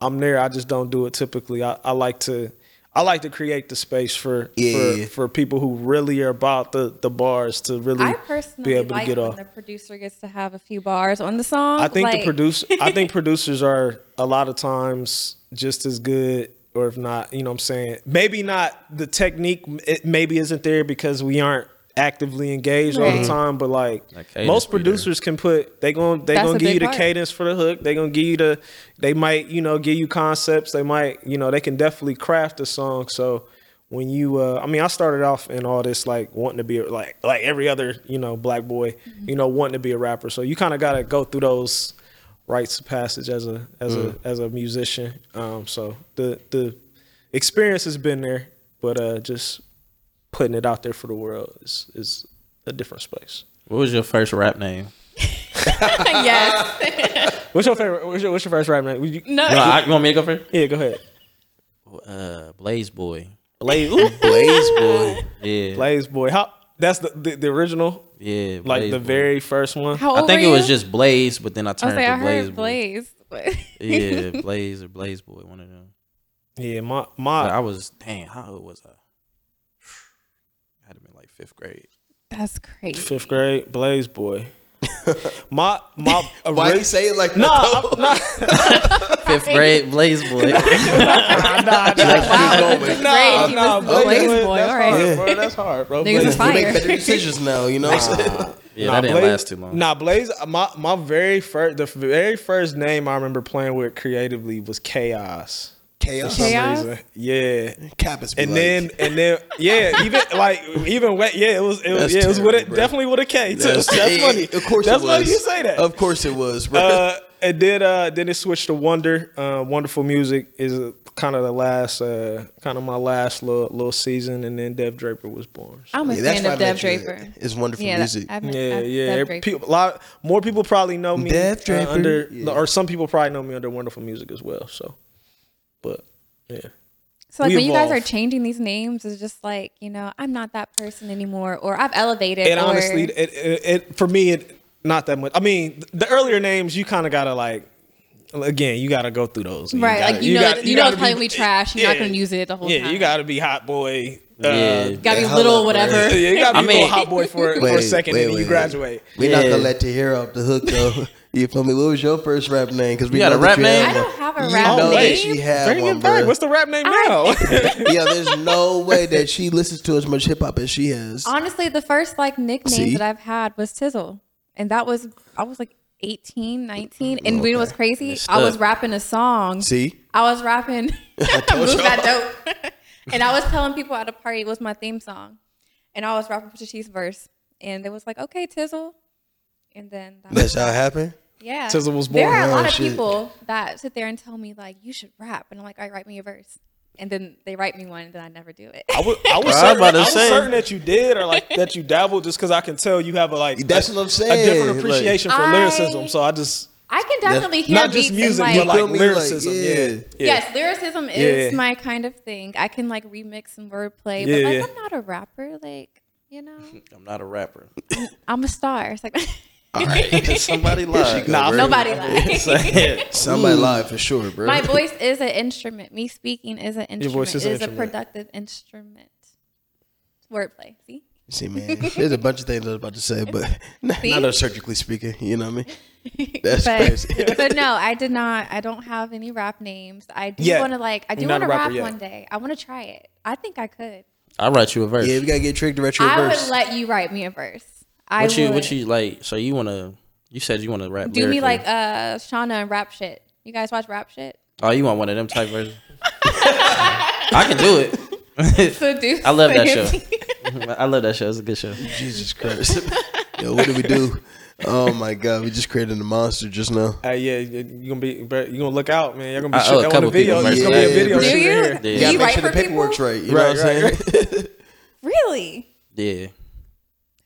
I'm there. I just don't do it typically. I, I like to, I like to create the space for, Yeah, for, yeah, yeah. for people who really are about the the bars to really be personally able to like get when off. the producer gets to have a few bars on the song. I think like, the producer I think producers are a lot of times just as good or if not, you know what I'm saying? Maybe not the technique it maybe isn't there because we aren't actively engaged all the time, but like most producers can put they going they That's gonna give you the part. cadence for the hook. They going to give you the they might, you know, give you concepts. They might, you know, they can definitely craft a song. So when you uh I mean I started off in all this like wanting to be like like every other, you know, black boy, you know, wanting to be a rapper. So you kind of got to go through those rites of passage as a as a as a musician. Um so the the experience has been there, but uh just putting it out there for the world is is a different space. What was your first rap name? yes. What's your favorite what's your, what's your first rap name? You- No. You, know, I, you want me to go first? yeah, go ahead. Uh, Blaze Boy. Blaze ooh, Blaze boy. Yeah, Blaze boy. How that's the the, the original yeah. like the Boy. very first one. How old I think were it was just Blaze, but then I I was turned like, I to Blaze. heard Boy. Blaze. but- Yeah, Blaze or Blaze Boy, one of them. Yeah, my But my I was dang. How old was I? I had to been like fifth grade. That's crazy. fifth grade Blaze boy. My my Why ori- you say it like Nah, that? Nah, Fifth grade Blaze Boy. Wow, going. Nah, he nah, was Blaze Blaze Boy, Boy. That's All right. hard, bro. That's hard, bro. Niggas Blaze- is You make better decisions now. You know what I'm saying? Yeah, Nah, that didn't Blaze- last too long. Nah, Blaze. My my very first, the very first name I remember playing with creatively was Chaos. Chaos. Chaos? reason. Yeah. Kappas be And like, then and then yeah, even like even wet yeah, it was it was That's yeah, it was with it definitely with a K too. That's, That's, funny. Of course, That's it was. funny you say that. Of course, it was, bro. uh, and then uh, then it switched to Wonder. Uh, Wonderful music is uh, kind of the last, uh, kind of my last little little season, and then Dev Draper was born. So, I'm a Yeah, fan of Dev met you. Draper. It's wonderful Yeah, music. I've met, yeah, I've- yeah. People, a lot more people probably know me Dev uh, Draper, under, yeah. or some people probably know me under Wonderful Music as well. So, but yeah, So like We when you guys are changing these names, it's just like you know I'm not that person anymore, or I've elevated. and or, honestly, it, it, it for me, it not that much. I mean, the earlier names you kind of gotta like. Again, you gotta go through those. right, gotta- like you, know, gotta- you, know gotta it's probably be- trash. You're not gonna use it the whole Yeah, time. Yeah, you got to be hot boy. Uh, Yeah. gotta be Hold little up, whatever. yeah, you got to I be a mean- little hot boy for, for a second, wait, and then you graduate. We're not gonna let Tahir off the hook though. you feel me? What was your first rap name? Because we You got a rap name? have I don't have a You rap know that name. she had Bring one, it back. bro. What's the rap name now? yeah, there's no way that she listens to as much hip hop as she has. Honestly, the first like nickname See? that I've had was Tizzle, and that was I was like 18, 19, and you know what's crazy? I was rapping a song. See, I was rapping. told Move y'all. that dope. And I was telling people at a party it was my theme song, and I was rapping Pusha T's verse, and they was like, "Okay, Tizzle," and then that that's was, how it happened. yeah. Tizzle was born. There born. are a oh, lot Oh, of shit. people that sit there and tell me like, "You should rap," and I'm like, all right, write me a verse," and then they write me one, and then I never do it. I was, I was, was certain, about I was certain that you did, or like that you dabbled, just because I can tell you have a like. That's a, what I'm saying. A saying, different like- appreciation for I- lyricism. So I just I can definitely hear not beats just music, and, but like, like lyricism. Like, yeah. yeah. yeah. Yes, lyricism is Yeah. my kind of thing. I can like remix and wordplay, Yeah, but like yeah. I'm not a rapper. Like you know, I'm not a rapper. I'm a star. It's like All right, Somebody lied. Nah, bro. nobody lies. somebody live for sure, bro. my voice is an instrument. Me speaking is an instrument. Your voice is it an is a productive instrument. Wordplay. See. See, man, there's a bunch of things I was about to say, but not, See? not surgically speaking. You know what I mean? That's but, crazy. but no, I did not. I don't have any rap names. I do Yet. want to like. I do want to rap yet. one day. I want to try it. I think I could. I'll write you a verse. yeah, we gotta get Trig to write you I verse. I would let you write me a verse. I what you would. what you like? So you wanna? You said you wanna rap. do me like uh Shawna and rap shit. You guys watch rap shit? Oh, you want one of them type versions? I can do it. So do. I love that show. I love that show. It's a good show. Jesus Christ. Yo, what do we do? Oh my God, we just created a monster just now. Uh, yeah, you gonna be, you gonna look out, man. You're gonna be I owe a shooting on the video. people It's verses. gonna be a video bro. Do shooting you? here. Yeah. Do You you gotta make write sure the for people? paperwork's right. You Right, know what I'm right. Really? Yeah.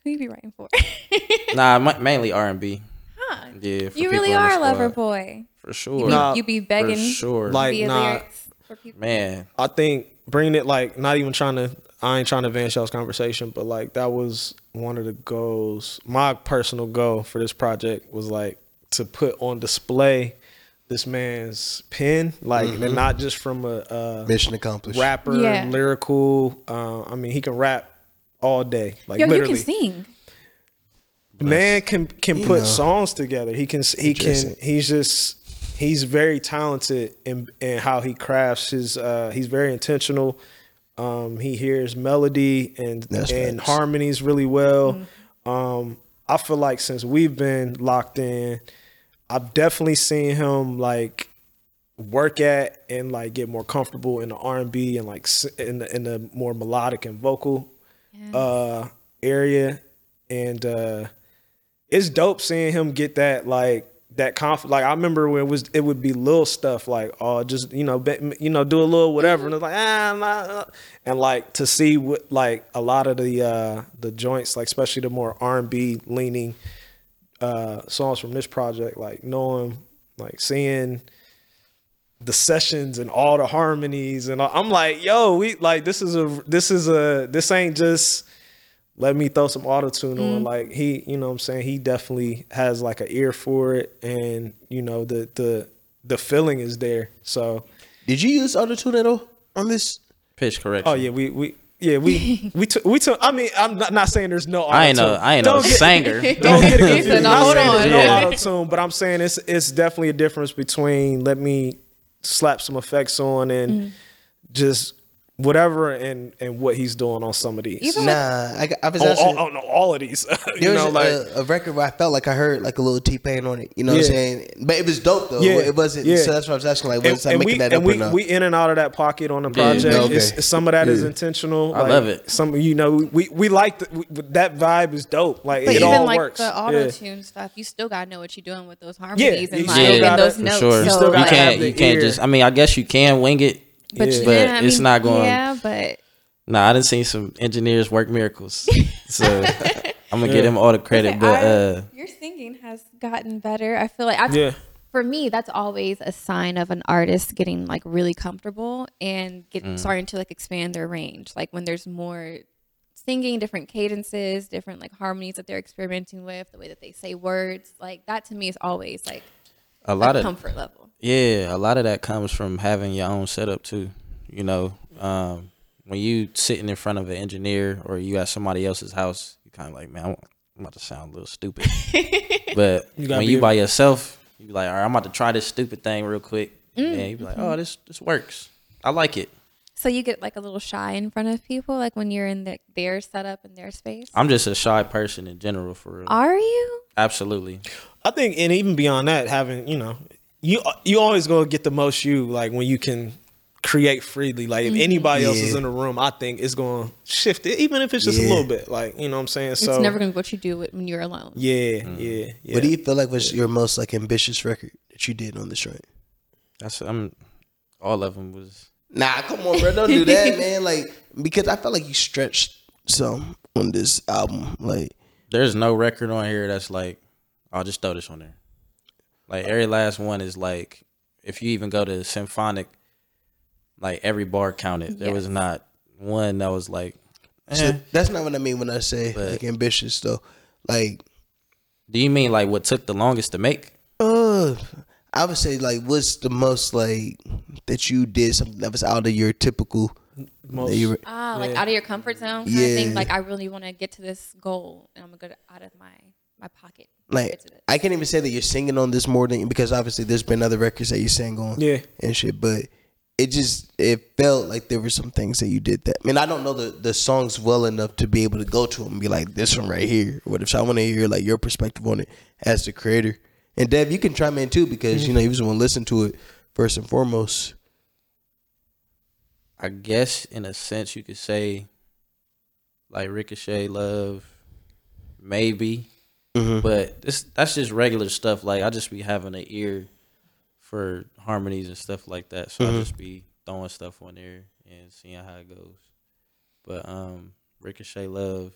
Who you be writing for? Nah, ma- mainly R and B. huh. Yeah. for You really are a lover boy. For You sure. be, Nah, you be begging. for begging sure. Like, via nah. lyrics for people. man, I think bringing it like not even trying to. I ain't trying to advance y'all's conversation, but like that was one of the goals. My personal goal for this project was like to put on display this man's pen, like and not just from a, a Mission accomplished. rapper, Yeah. lyrical. Uh, I mean, he can rap all day, like Yo, literally. you can sing. Man can can put know. songs together. He can he can he's just he's very talented in in how he crafts his uh he's very intentional. Um he hears melody and That's and facts. harmonies really well. Um I feel like since we've been locked in, I've definitely seen him like work at and like get more comfortable in the R&B and like in the in the more melodic and vocal uh area and uh it's dope seeing him get that like that confidence. Like I remember when it was it would be little stuff like oh just you know be, you know do a little whatever and it's like ah nah, uh," and like to see what like a lot of the uh the joints like especially the more R and B leaning uh songs from this project like knowing like seeing the sessions and all the harmonies and I'm like yo we like this is a this is a this ain't just let me throw some auto tune on. Like he, you know what I'm saying? He definitely has like an ear for it and you know the the the feeling is there. So Did you use autotune at all on this? pitch correction. oh yeah, we we yeah, we we took we took. I mean, I'm not, not saying there's no. I ain't no auto-tune. I ain't no Don't get- singer. Don't get it He confused. "No, Not hold saying on." there's no Yeah. auto tune, but I'm saying it's it's definitely a difference between let me slap some effects on and Mm-hmm. just whatever and and what he's doing on some of these. Even Nah, I, I was Oh, actually. oh, oh, no, all of these. you There was know, a, like a record where I felt like I heard like a little T Pain on it. You know what I'm saying? But it was dope though. Yeah, It wasn't. yeah. So that's what I was asking. Like, and, was I and making we that and up we, or not? we in and out of that pocket on the Yeah, project. okay. It's, some of that is Yeah. intentional. I like, love it. Some you know we we like the, we, that vibe is dope. Like But it even all like works. the auto Yeah. tune stuff, you still gotta know what you're doing with those harmonies you and still like and gotta- those notes. sure. You still gotta have can't you can't just I mean I guess you can wing it. But, Yeah. yeah, But I it's mean, not going- Yeah, but Nah, I didn't see some engineers work miracles. So I'm gonna give them all the credit. Okay, But I- uh your singing has gotten better. I feel like I've, Yeah. for me, that's always a sign of an artist getting like really comfortable and get Mm. starting to like expand their range. Like when there's more singing, different cadences, different like harmonies that they're experimenting with, the way that they say words. Like that to me is always like a lot a of comfort level. Yeah, a lot of that comes from having your own setup too. You know, um, when you sitting in front of an engineer or you at somebody else's house, you kind of like, man, I'm I'm about to sound a little stupid. but You when you by yourself, you be like, all right, I'm about to try this stupid thing real quick. Mm, And you be like, mm-hmm. oh, this this works. I like it. So you get like a little shy in front of people, like when you're in the, their setup in their space. I'm just a shy person in general, for real. Are you? Absolutely. I think, and even beyond that, having you know, you you always gonna get the most you like when you can create freely. Like if anybody else is in the room, I think it's gonna shift it, even if it's just a little bit. Like you know what I'm saying. So it's never gonna be what you do when you're alone. yeah, Mm. yeah, yeah. What do you feel like was your most like ambitious record that you did on this joint? That's I'm. All of them was. Nah, come on, bro. Don't do that, man. Like because I felt like you stretched some on this album. Like There's no record on here that's like, I'll just throw this on there. Like every last one is like, if you even go to symphonic, like every bar counted. There was not one that was like. so eh. that's not what I mean when I say But- like ambitious though. Like Do you mean like what took the longest to make? I would say like what's the most like that you did something that was out of your typical Most- that you were- Ah, like out of your comfort zone kind Yeah. of thing. Like I really want to get to this goal, and I'm gonna go out of my my pocket. like get to this. I can't even say that you're singing on this more than because obviously there's been other records that you sang on Yeah. and shit but it just it felt like there were some things that you did that I mean I don't know the the songs well enough to be able to go to them and be like this one right here what if I want to hear like your perspective on it as the creator and Dev you can chime in too because you know you was the one listen to it first and foremost I guess in a sense you could say, like Ricochet, Love, maybe, Mhm. but this that's just regular stuff. Like I just be having an ear for harmonies and stuff like that, so I just be throwing stuff on there and seeing how it goes. But um, Ricochet, Love,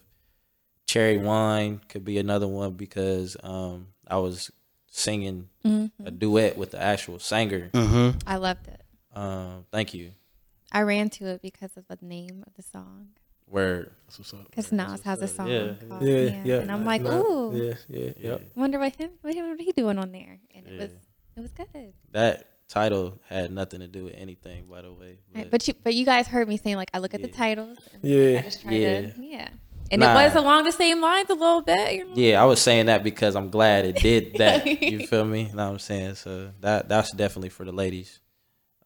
Cherry Wine could be another one because um, I was singing a duet with the actual singer. mm-hmm. I loved it. Um, thank you. I ran to it because of the name of the song. Where Because Nas has a song Yeah. called Yeah, yeah, yeah. and I'm like, Nah, ooh, Yeah, yeah, yeah. wonder what him, what him, what he doing on there, and it Yeah. was, it was good. that title had nothing to do with anything, by the way. Right, But, But you, but you guys heard me saying like, I look at the titles, and Yeah. I just try Yeah. to, yeah, and Nah. it was along the same lines a little bit. Yeah, I was saying that because I'm glad it did that. you feel me? You know what I'm saying? So that that's definitely for the ladies.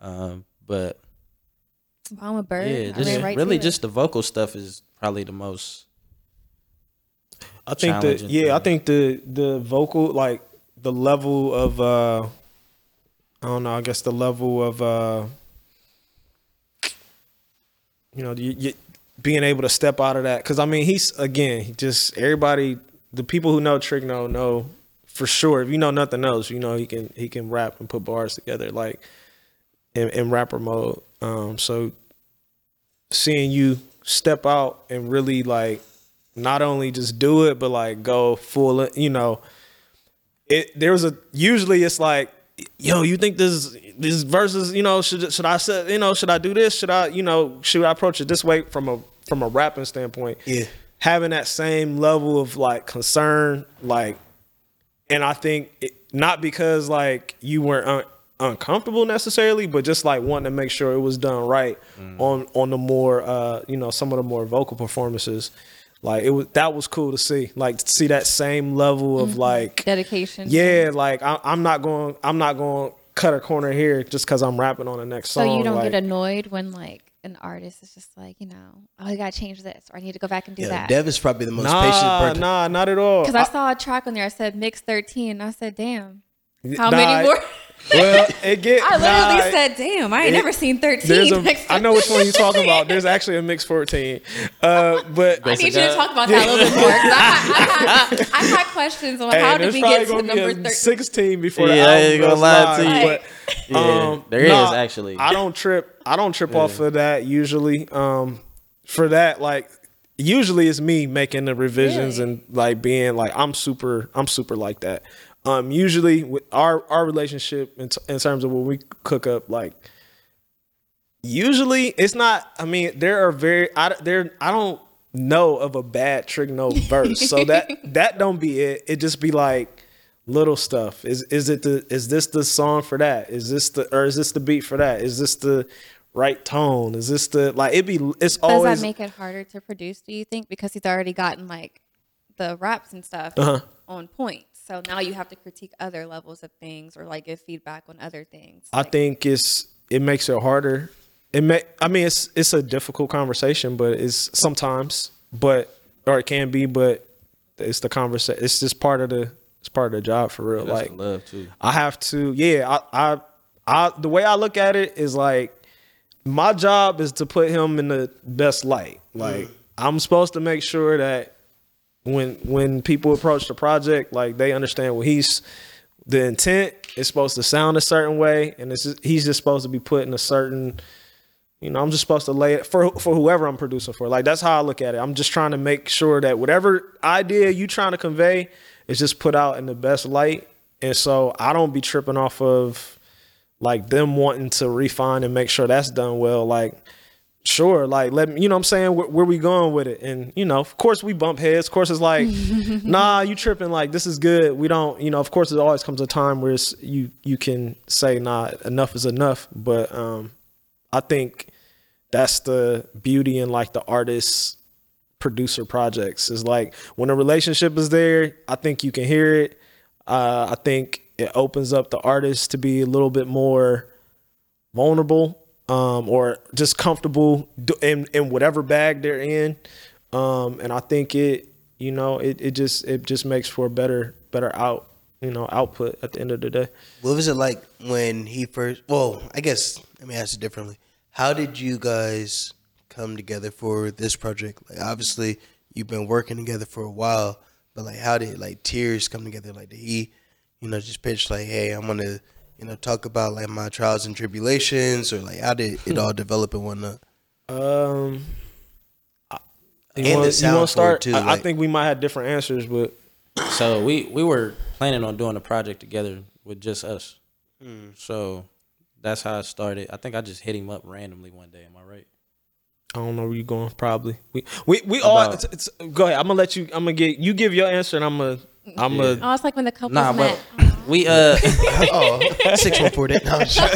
Um, but I'm a bird. yeah, just right really to it. just the vocal stuff is probably the most. I think the challenging yeah, I think the the vocal like the level of uh I don't know, I guess the level of uh you know, you, you being able to step out of that cuz I mean, he's again, he just everybody the people who know Trig know know for sure. If you know nothing else, you know he can he can rap and put bars together like in, in rapper mode. Um so seeing you step out and really like not only just do it but like go full you know it there was a usually it's like yo you think this this verses you know should should I say you know should I do this should I you know should I approach it this way from a from a rapping standpoint Yeah. having that same level of like concern like and I think it, not because like you weren't uh, uncomfortable necessarily, but just like wanting to make sure it was done right on on the more uh you know some of the more vocal performances. Like it was that was cool to see, like to see that same level of like Dedication. yeah, like I, I'm not going I'm not going cut a corner here just because I'm rapping on the next song. So you don't like, get annoyed when like an artist is just like, you know, oh, I gotta change this, or I need to go back and do Yeah, that. Dev is probably the most patient Nah, person. nah, not at all. Because I saw a track on there. I said mix thirteen. I said, damn, how Nah, many more? Well, it get. I literally nah, said, damn, I ain't it- never seen There's thirteen. a, next I know which one you're talking about. There's actually a mix 14, uh, but I need you to talk about that a little bit more. 'cause I, had, I, had, I had questions on Hey, how did there's we get to gonna be number a thirteen. 16 before the Yeah, I album ain't gonna lie to you. but, Yeah, um, there is nah, actually. I don't trip. I don't trip off of that usually. Um, for that, like usually it's me making the revisions Really? and like being like I'm super. I'm super like that. Um, usually with our our relationship in, t- in terms of when we cook up, like usually it's not. I mean, there are very. I there. I don't know of a bad trick no verse. So that that don't be it. It just be like little stuff. Is is it the is this the song for that? Is this the or is this the beat for that? Is this the right tone? Is this the like it be it's Does always Does that make it harder to produce? Do you think because he's already gotten like the raps and stuff Uh-huh. on point? So now you have to critique other levels of things or like give feedback on other things. I Like, think it's it makes it harder. It may I mean it's it's a difficult conversation, but it's sometimes, but or it can be, but it's the conversation. It's just part of the it's part of the job for real. That's like love too. I have to, yeah. I, I, I, the way I look at it is like my job is to put him in the best light. Like mm. I'm supposed to make sure that when when people approach the project, like they understand what he's the intent is supposed to sound a certain way, and it's just, he's just supposed to be put in a certain. You know, I'm just supposed to lay it for for whoever I'm producing for. Like that's how I look at it. I'm just trying to make sure that whatever idea you trying to convey is just put out in the best light. And so I don't be tripping off of like them wanting to refine and make sure that's done well. Like, sure, like let me, you know what I'm saying, where, where we going with it. And, you know, of course we bump heads. Of course it's like, nah, you tripping, like this is good. We don't, you know, of course it always comes a time where it's you you can say, nah, enough is enough. But um I think that's the beauty in like the artist producer projects is like when a relationship is there i think you can hear it uh, i think it opens up the artist to be a little bit more vulnerable um, or just comfortable in, in whatever bag they're in um, and i think it you know it, it just it just makes for a better better out you know output at the end of the day What was it like when he first? Well, I guess let me ask it differently. How did you guys come together for this project? Like, obviously, you've been working together for a while, but like, how did like Tears come together? Like, did he, you know, just pitch like, "Hey, I'm gonna, you know, talk about like my trials and tribulations," or like, how did it all develop and whatnot? um I- you And wanna- the sound you wanna start too, I, I think we might have different answers but So we we were planning on doing a project together with just us. Hmm. So that's how I started. I think I just hit him up randomly one day. Am I right? I don't know where you're going. Probably we we we all. It's, it's, go ahead. I'm gonna let you. I'm gonna get you give your answer, and I'm gonna I'm gonna. oh, it's like when the couples Nah, met. but we uh oh, six one four. No, I'm sure.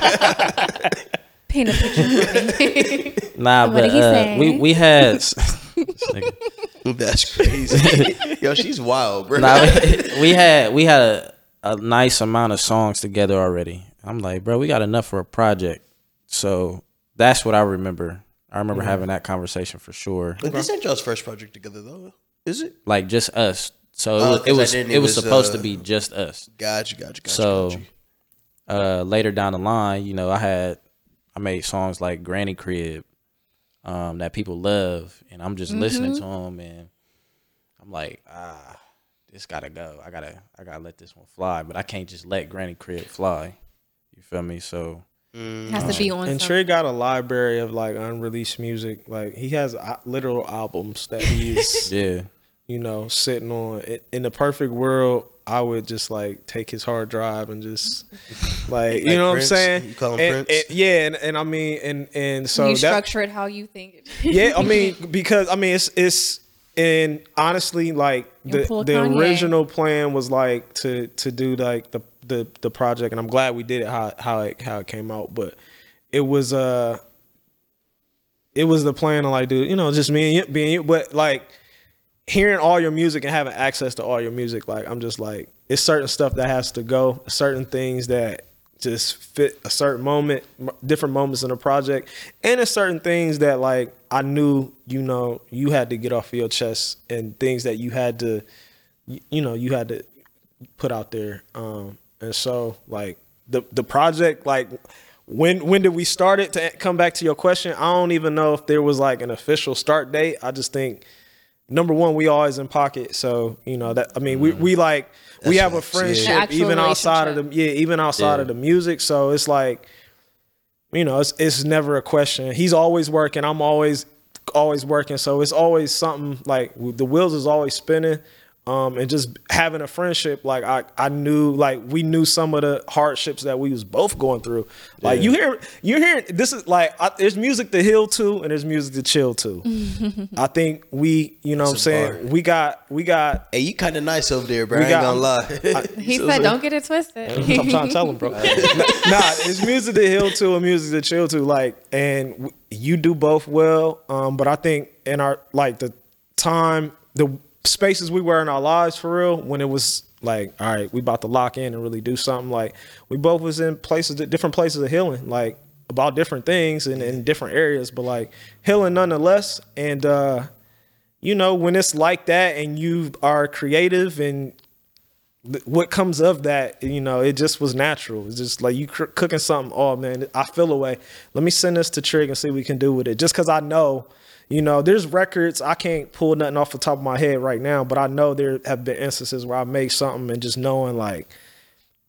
Paint a picture for me. nah, What but did he uh, say? we we had. That's crazy. Yo, she's wild, bro. nah, we, we had we had a, a nice amount of songs together already. I'm like, bro, we got enough for a project. So that's what I remember. I remember having that conversation for sure. But this ain't y'all's first project together, though, is it? Like just us. So it Oh, it was, didn't- it it was was, supposed uh, to be just us. Gotcha, gotcha, gotcha. So gotcha. uh, later down the line, you know, I had I made songs like Granny Crib um, that people love, and I'm just listening to them, and I'm like, ah, this gotta go. I gotta I gotta let this one fly, but I can't just let Granny Crib fly. You feel me? So Has to be on. And Trey got a library of like unreleased music. Like he has uh, literal albums that he's yeah, you know sitting on. I- In the perfect world, I would just like take his hard drive and just like you Like know Prince? what I'm saying. You call him And- Prince? and- yeah, and, and I mean, and and so you that, structure it how you think. Yeah, I mean, because I mean, it's it's and honestly, like the pull a the Kanye. original plan was like to to do like the the the project, and I'm glad we did it how how it how it came out. But it was uh, it was the plan to like do you know just me and you, being you, but like hearing all your music and having access to all your music, like I'm just like it's certain stuff that has to go, certain things that just fit a certain moment, different moments in a project, and it's certain things that like I knew you know you had to get off your chest and things that you had to, you know, you had to put out there. Um, and so like the the project like when when did we start it to come back to your question i don't even know if there was like an official start date i just think number one we always in pocket. So you know that i mean we, we mm-hmm. like we That's have a facts, yeah. Friendship even outside of the yeah even outside Yeah. of the music. So it's like you know it's it's never a question. He's always working. I'm always always working. So it's always something like the wheels is always spinning um and just having a friendship like i i knew like we knew some of the hardships that we was both going through like you hear you hear this is like I, there's music to heal to and there's music to chill to i think we you know what i'm saying bar. we got we got Hey, you kind of nice over there, bro. We I ain't got- gonna lie. He So- said, "Don't get it twisted." I'm trying to tell him, bro. nah, it's music to heal to and music to chill to. Like, and w- you do both well. Um, but I think in our like the time, the spaces we were in our lives for real, when it was like, all right, we about to lock in and really do something. Like, we both was in places, different places of healing, like about different things and in different areas, but like healing nonetheless. And uh, you know, when it's like that, and you are creative and what comes of that, you know, it just was natural. It's just like you cr- cooking something. Oh man, I feel away. Let me send this to Trig and see what we can do with it. Just because I know, you know, there's records I can't pull nothing off the top of my head right now, but I know there have been instances where I made something and just knowing like,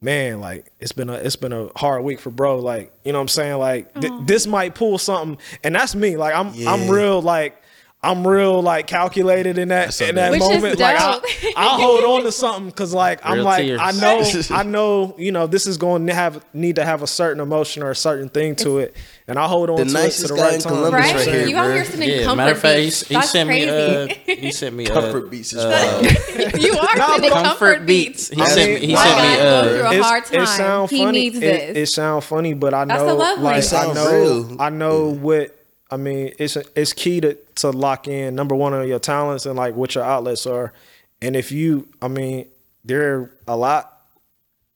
man, like it's been a it's been a hard week for bro. Like you know what I'm saying. Like th- this might pull something, and that's me. Like I'm I'm real like. I'm real like calculated in that That's in that Which is moment. Like I. I'll hold on to something because like I'm like tears. I know I know you know this is going to have need to have a certain emotion or a certain thing to it, and I hold on The to it to the guy right in time. Columbus right? right here, you out here sending Yeah, comfort matter of fact, he, he sent crazy. me. Uh, he sent me uh, Comfort beats is uh, you are Nah, sending comfort, comfort beats. beats. He sent me. He my sent God me. through Uh, a hard time. It sound He funny. needs It, this. it sound funny, but I know, like I know. I know what. I mean, it's it's key to to lock in number one on your talents and like what your outlets are, and if you, I mean, there are a lot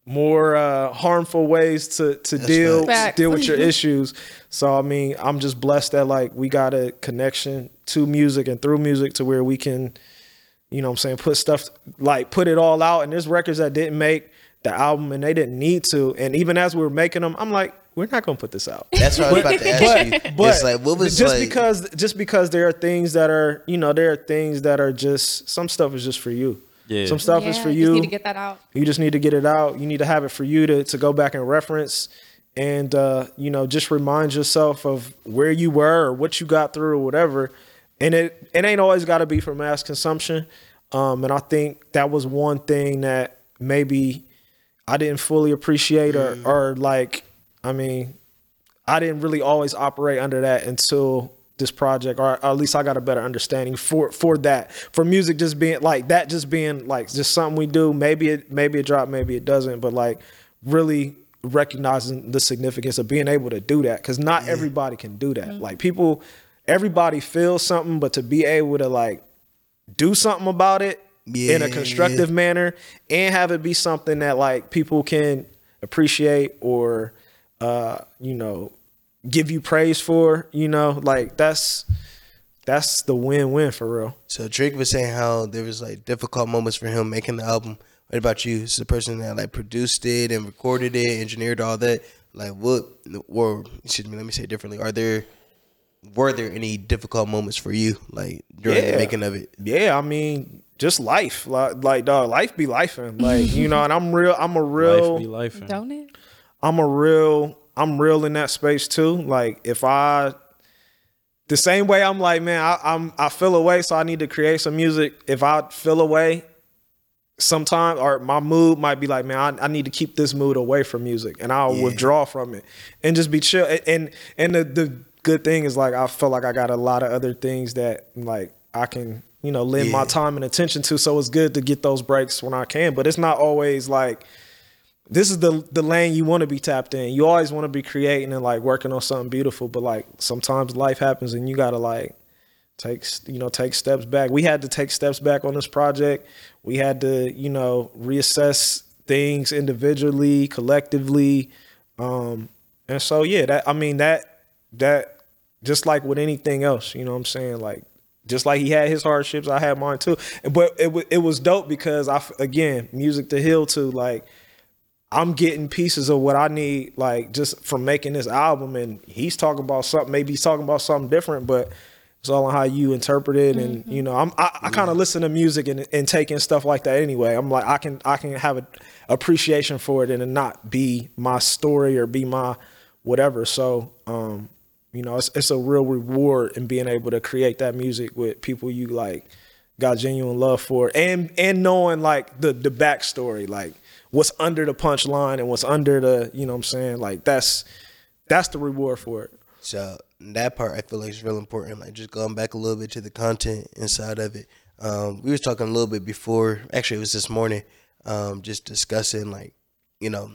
more uh, harmful ways to to deal facts. deal with your issues. So I mean, I'm just blessed that like we got a connection to music and through music to where we can you know what I'm saying, put stuff like put it all out. And there's records that didn't make the album and they didn't need to. And even as we were making them, I'm like, we're not gonna put this out. That's what I was about to ask you. But it's like what was just like, because just because there are things that are, you know, there are things that are just some stuff is just for you. Yeah. Some stuff is Yeah, for just you. need to get that out. You just need to get it out. You need to have it for you to to go back and reference and uh, you know, just remind yourself of where you were or what you got through or whatever. And it it ain't always gotta be for mass consumption. Um, and I think that was one thing that maybe I didn't fully appreciate or or like I mean, I didn't really always operate under that until this project, or, at least I got a better understanding for for that. For music just being like that, just being like just something we do. Maybe it maybe it drop, maybe it doesn't, but like really recognizing the significance of being able to do that because not everybody can do that. Mm-hmm. Like people, everybody feels something, but to be able to like do something about it in a Yeah, constructive manner and have it be something that like people can appreciate or uh you know give you praise for you know like that's that's the win-win for real So Trig was saying how there was like difficult moments for him making the album. What about you? It's the person that like produced it and recorded it, engineered all that. Like what? Or excuse me, let me say it differently. Are there were there any difficult moments for you like during the making of it? yeah i mean just life like, like dog life be life and like you know and i'm real i'm a real Life be life. Don't it? I'm a real I'm real in that space too. Like if I the same way I'm like, man, I, I'm I feel away, so I need to create some music. If I feel away sometime or my mood might be like, man, I, I need to keep this mood away from music and I'll Yeah. withdraw from it and just be chill. And and, the, the good thing is like I feel like I got a lot of other things that like I can, you know, lend my time and attention to. So it's good to get those breaks when I can. But it's not always like this is the the lane you want to be tapped in. You always want to be creating and like working on something beautiful, but like sometimes life happens and you gotta like take you know take steps back. We had to take steps back on this project. We had to you know reassess things individually, collectively, um, and so yeah, that I mean that that just like with anything else, you know what I'm saying? Like just like he had his hardships, I had mine too. But it it was dope because I again music to heal to like. I'm getting pieces of what I need, like just from making this album, and he's talking about something. Maybe he's talking about something different, but it's all on how you interpret it. And you know, I'm I, I kind of listen to music and, and taking stuff like that anyway. I'm like, I can I can have an appreciation for it and it not be my story or be my whatever. So, um, you know, it's it's a real reward in being able to create that music with people you like got genuine love for, and and knowing like the the backstory, like what's under the punchline and what's under the, you know, what I'm saying, like that's that's the reward for it. So that part I feel like is real important. Like just going back a little bit to the content inside of it. Um, we was talking a little bit before. Actually, it was this morning. Um, just discussing like, you know,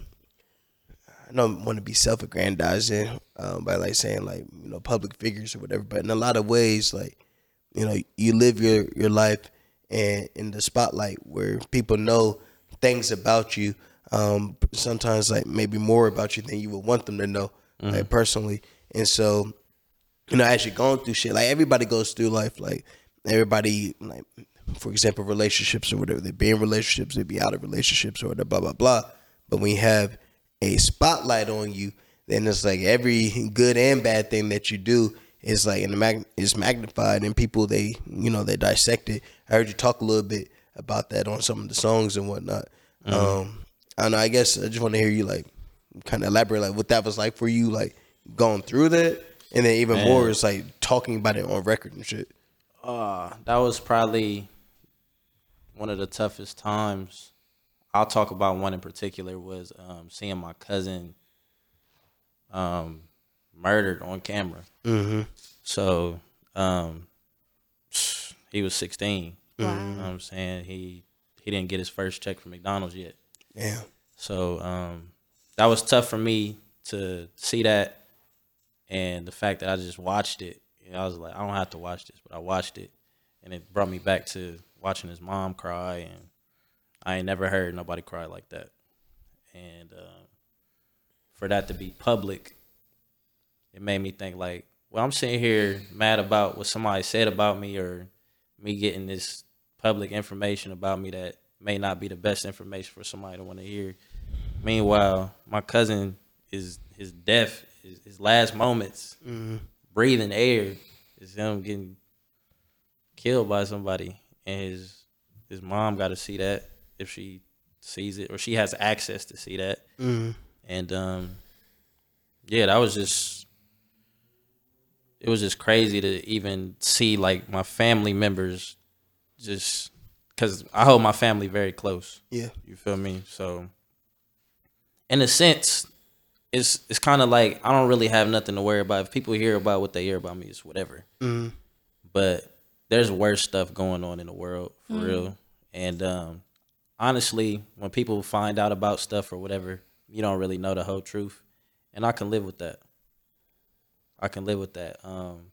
I don't want to be self-aggrandizing um, by like saying like you know public figures or whatever, but in a lot of ways, like you know, you live your your life and in the spotlight where people know things about you. Um, sometimes like maybe more about you than you would want them to know, like personally. And so, you know, as you're going through shit, like everybody goes through life, like everybody, like for example, relationships or whatever. They be in relationships, they be out of relationships or whatever, blah blah blah. But when you have a spotlight on you, then it's like every good and bad thing that you do is like in the mag- is magnified, and people they you know they dissect it. I heard you talk a little bit about that on some of the songs and whatnot. Um, I don't know. I guess I just want to hear you like kind of elaborate like what that was like for you, like going through that, and then even more is like talking about it on record and shit. Uh, that was probably one of the toughest times. I'll talk about one in particular was um, seeing my cousin um, murdered on camera. Mm-hmm. So um, he was 16. You know what I'm saying? He he didn't get his first check from McDonald's yet. Yeah. So um, that was tough for me to see that, and the fact that I just watched it. You know, I was like, I don't have to watch this, but I watched it, and it brought me back to watching his mom cry, and I ain't never heard nobody cry like that, and uh, for that to be public, it made me think like, well, I'm sitting here mad about what somebody said about me, or me getting this public information about me that may not be the best information for somebody to want to hear. Meanwhile, my cousin is his death, his, his last moments, breathing air, is him getting killed by somebody, and his his mom got to see that if she sees it or she has access to see that, and um, yeah, that was just it was just crazy to even see like my family members just because I hold my family very close. Yeah. You feel me? So, in a sense, it's it's kind of like I don't really have nothing to worry about. If people hear about what they hear about me, it's whatever. But there's worse stuff going on in the world for real. And um, honestly, when people find out about stuff or whatever, you don't really know the whole truth, and I can live with that. I can live with that. Um,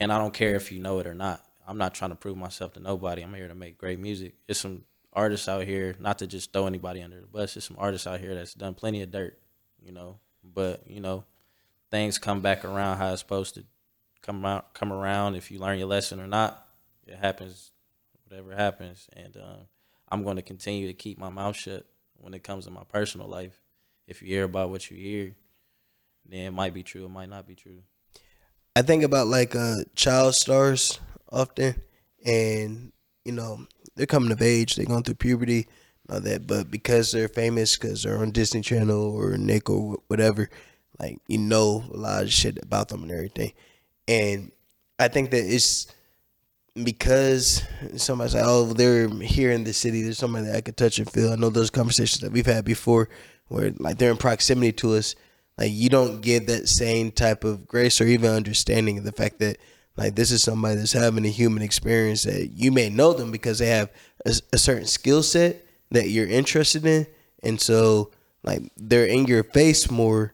and I don't care if you know it or not. I'm not trying to prove myself to nobody. I'm here to make great music. There's some artists out here, not to just throw anybody under the bus. There's some artists out here that's done plenty of dirt, you know. But you know, things come back around how it's supposed to come out, come around. If you learn your lesson or not, it happens. Whatever happens, and um, I'm going to continue to keep my mouth shut when it comes to my personal life. If you hear about what you hear, then it might be true. It might not be true. I think about like uh child stars often, and you know they're coming of age, they're going through puberty, all that. But because they're famous, because they're on Disney Channel or Nick or whatever, like you know a lot of shit about them and everything. And I think that it's because somebody's like, oh, they're here in the city. There's somebody that I could touch and feel. I know those conversations that we've had before, where like they're in proximity to us. Like you don't get that same type of grace or even understanding of the fact that like this is somebody that's having a human experience that you may know them because they have a, a certain skill set that you're interested in, and so like they're in your face more.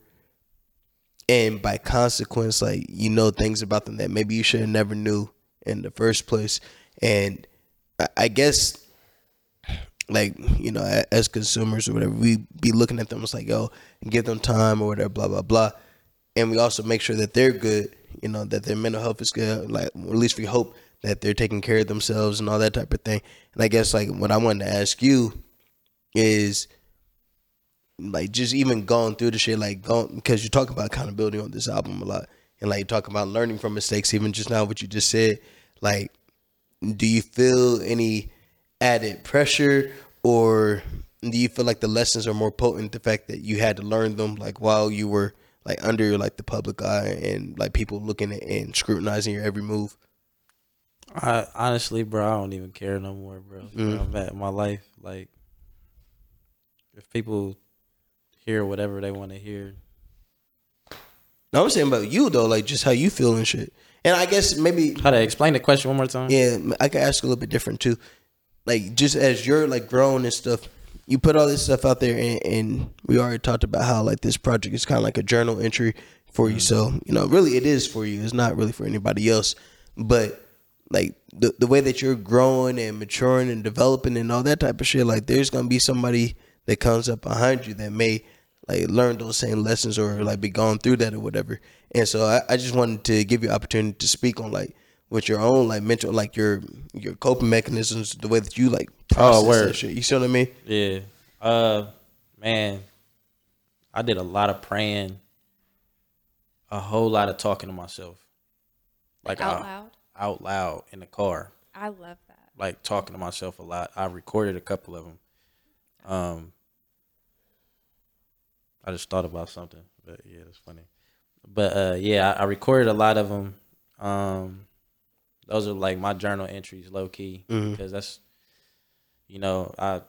And by consequence like you know things about them that maybe you should have never knew in the first place. And I- i guess like you know as consumers or whatever we be looking at them it's like yo give them time or whatever blah blah blah. And we also make sure that they're good you know that their mental health is good like at least we hope that they're taking care of themselves and all that type of thing. And i guess like what i wanted to ask you is like just even going through the shit like going because you talk about accountability on this album a lot and like you talk about learning from mistakes even just now what you just said. Like do you feel any added pressure or do you feel like the lessons are more potent the fact that you had to learn them like while you were like under like the public eye and like people looking at and scrutinizing your every move I honestly, bro, I don't even care no more, bro. Where mm. I'm at in my life, like, if people hear whatever they want to hear, no i'm saying about you though like just how you feel and shit and i guess maybe how to explain the question one more time? Yeah, I could ask a little bit different too. Like just as you're like growing and stuff, you put all this stuff out there, and, and we already talked about how like this project is kind of like a journal entry for you. Mm. So you know, really, it is for you. It's not really for anybody else. But like the the way that you're growing and maturing and developing and all that type of shit, like there's gonna be somebody that comes up behind you that may like learn those same lessons or like be going through that or whatever. And so I, I just wanted to give you opportunity to speak on like with your own like mental like your your coping mechanisms, the way that you like process word. that shit. You see what I mean? Yeah. Uh man, I did a lot of praying, a whole lot of talking to myself. Like out out, loud. out loud in the car. I love that. Like talking to myself a lot. I recorded a couple of them. Um I just thought about something, but yeah, it's funny. But uh yeah, I, I recorded a lot of them. Um those are like my journal entries low key because that's you know, I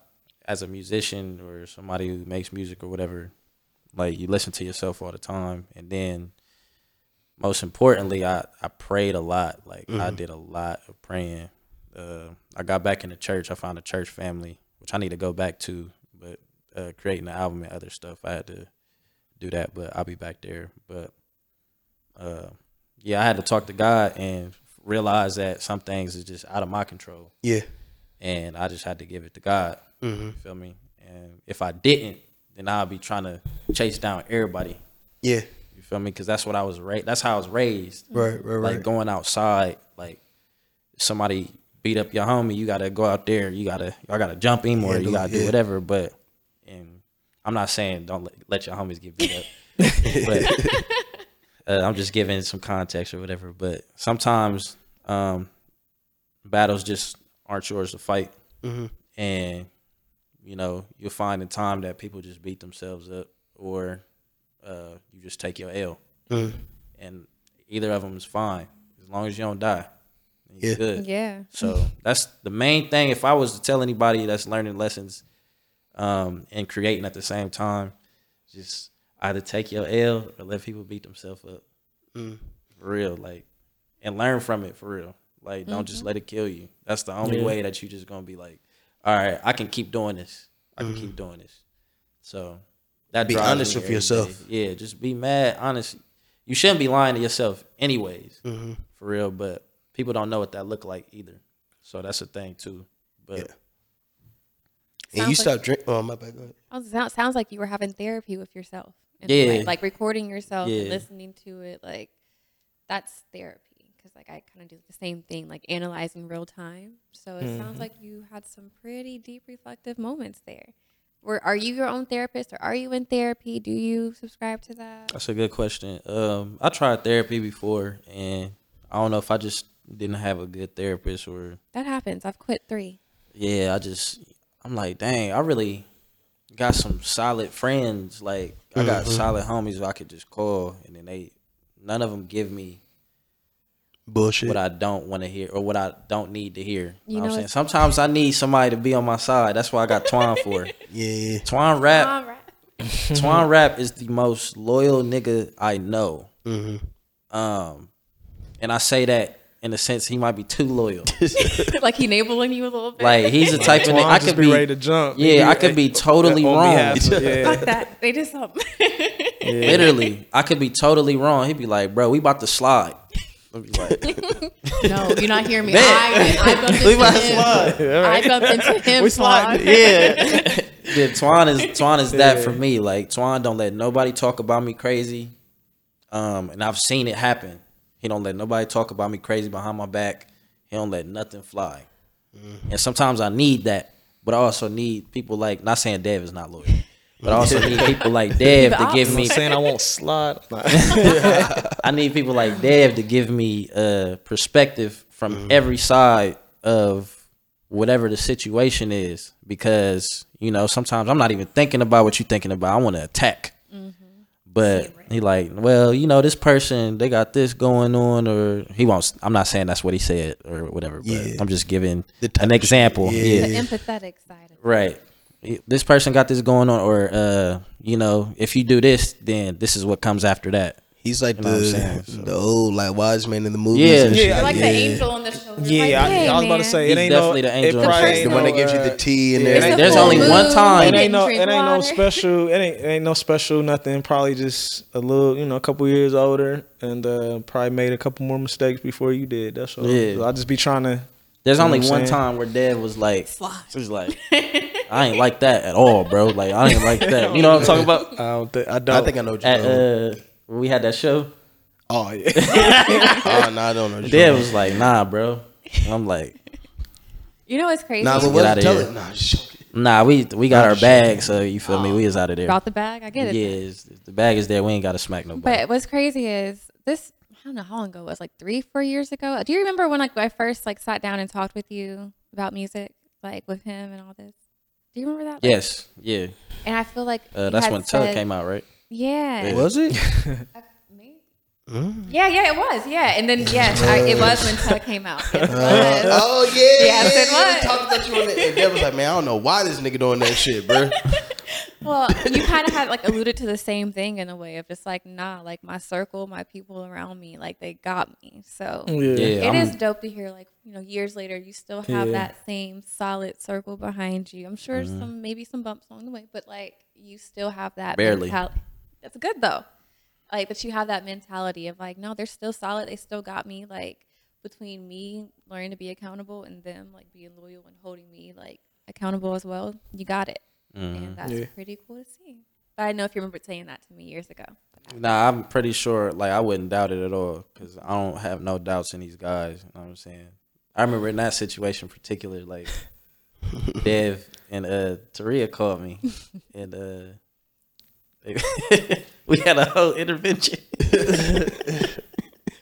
as a musician or somebody who makes music or whatever, like you listen to yourself all the time and then most importantly I, I prayed a lot. Like I did a lot of praying. Uh I got back in the church. I found a church family, which I need to go back to, but uh creating the album and other stuff I had to do that, but I'll be back there. But uh yeah, I had to talk to God and realize that some things is just out of my control Yeah. and I just had to give it to God. Mm-hmm. You feel me? And if I didn't, then I'd be trying to chase down everybody. Yeah. You feel me? Because that's what I was raised. That's how I was raised. Right, right, right. Like going outside, like somebody beat up your homie, you gotta go out there. You gotta, y'all gotta jump him or Handle you gotta yeah. do whatever. But and I'm not saying don't let, let your homies get beat up, but uh, I'm just giving some context or whatever. But sometimes um, battles just aren't yours to fight, Mm-hmm. and you know you'll find in time that people just beat themselves up, or uh, you just take your L, Mm-hmm. and either of them is fine as long as you don't die. You're Yeah. good. Yeah. So that's the main thing. If I was to tell anybody that's learning lessons um, and creating at the same time, just either take your L or let people beat themselves up. Mm. For real, like, and learn from it for real. Like, don't just let it kill you. That's the only way that you just gonna be like, all right, I can keep doing this. I can keep doing this. So that Be honest with yourself. day. Yeah, just be mad, honest. You shouldn't be lying to yourself, anyways, Mm-hmm. for real. But people don't know what that look like either. So that's a thing too. But Yeah. And you Sounds stop like- drink. Oh my bad. Go ahead. Oh, sound- sounds like you were having therapy with yourself. A way, Yeah. like recording yourself and listening to it. Like that's therapy because like I kind of do the same thing, like analyzing real time. So it Mm-hmm. sounds like you had some pretty deep reflective moments there. Were are you your own therapist or are you in therapy? Do you subscribe to that? That's a good question. Um, I tried therapy before, and I don't know if I just didn't have a good therapist or That happens. I've quit three. yeah, I just I'm like, dang, I really got some solid friends. Like I got solid homies who I could just call, and then they none of them give me Bullshit. what I don't want to hear or what I don't need to hear. You You know, what I'm saying? Sometimes I need somebody to be on my side. That's why I got Twan for. yeah. Twan rap. All right. Twan Rap is the most loyal nigga I know. Mm-hmm. Um, and I say that in the sense he might be too loyal. like he enabling you a little bit. like he's the type of nigga I could be be ready to jump. Yeah, I could be totally wrong. behalf of- yeah. fuck that. They did something. Literally, I could be totally wrong. He'd be like, "Bro, we about to slide." Like, no, you're not hearing me. Man. I, I bumped "We into about to him. slide." I bumped into him. We slide. yeah. yeah, Twan is Twan is that for me. Like Twan don't let nobody talk about me crazy. Um, and I've seen it happen. He don't let nobody talk about me crazy behind my back. He don't let nothing fly. And sometimes I need that, but I also need people like not saying Dev is not loyal, but I also need people like Dev to give opposite. me. saying I won't slide. I need people like Dev to give me uh perspective from every side of whatever the situation is because you know sometimes I'm not even thinking about what you're thinking about. I want to attack. But he like, well, you know, this person they got this going on, or he wants. I'm not saying that's what he said or whatever, but Yeah. I'm just giving The type an example. shit. Yeah, The empathetic side of. Right. This person got this going on, or uh, you know, if you do this, then this is what comes after that. He's like know what I'm the? So- the old like wise man in the movies. Yeah. and Yeah, shit. Yeah, You're like yeah. the angel on the shoulder. Yeah, like, I, hey, I was about to say He's it ain't definitely no. the angel it on the probably shoulder. ain't the one that gives you uh, the tea and yeah, everything. There's full only one time. It ain't no. It ain't no special. It ain't. It ain't no special. Nothing. Probably just a little. You know, a couple years older, and uh, probably made a couple more mistakes before you did. That's all. Yeah. I just be trying to. There's You know only one saying? time where Dad was like, Slide. he was like, I ain't like that at all, bro. Like I ain't like that. You know what I'm talking about? I don't think. I don't. I think I know what you're At talking about. uh, when we had that show, Oh yeah. Oh, no, I don't know. what Dad was like, Nah, bro. I'm like, You know what's crazy? Nah, but what? outta Tell here. it. Nah, just Nah, we we got our bag, so you feel me? We is out of there. Brought the bag. I get it. Yeah, it's- the bag is there. We ain't got to smack nobody. But what's crazy is this. I don't know how long ago it was. Like three, four years ago. Do you remember when like I first like sat down and talked with you about music, like with him and all this? Do you remember that? Like, yes, yeah. And I feel like Uh, you that's had when Tug said- came out, right? Yeah. was it? Me? Mm. Yeah, yeah, it was. Yeah, and then yes, I, it was when Tug came out. Yes, it was. Oh yeah. Yes, it yeah, was. we Talked about you on it. And Dad was like, man, I don't know why this nigga doing that shit, bro. Well, you kind of had like alluded to the same thing in a way of just like, nah, like my circle, my people around me, like they got me. So Yeah. Yeah, it I'm- is dope to hear, like you know, years later, you still have Yeah. that same solid circle behind you. I'm sure Mm-hmm. some maybe some bumps along the way, but like you still have that. Barely. mental- That's good though. Like that you have that mentality of like, no, they're still solid. They still got me. Like between me learning to be accountable and them like being loyal and holding me like accountable as well, you got it. Mm-hmm. And that's Yeah. pretty cool to see. But I know if you remember saying that to me years ago. Nah, I'm pretty sure. Like, I wouldn't doubt it at all because I don't have no doubts in these guys. You know what I'm saying? I remember in that situation, in particular, like Dev and uh Taria called me, and uh they- we had a whole intervention. it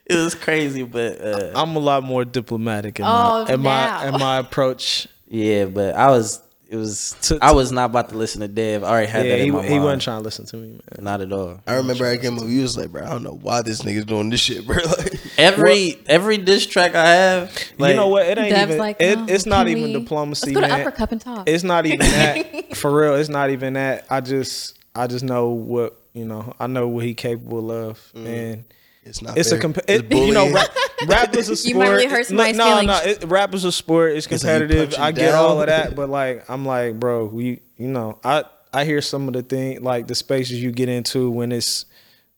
was crazy, but uh I'm a lot more diplomatic in Oh, my in my in my approach. yeah, but I was. It was. To- I was not about to listen to Dev. I already had Yeah, that in he, my he wasn't trying to listen to me, man. Not at all. I remember I came up. You was like, bro, I don't know why this nigga's doing this shit, bro. Like, Every every diss track I have, like, you know what? It ain't Dev's even. like, it, "Oh, it's not can even we- diplomacy, Let's go to man. Upper Cup and talk. It's not even that. For real, it's not even that. I just I just know what you know. I know what he capable of, mm. and it's not. it's fair. a comp- It's it, you know rap, rap is a sport. You might really hurt no, somebody's no, feelings. no. It, rap is a sport. It's It's like you competitive. I get down. all of that, but like I'm like, bro, we you know I I hear some of the thing like the spaces you get into when it's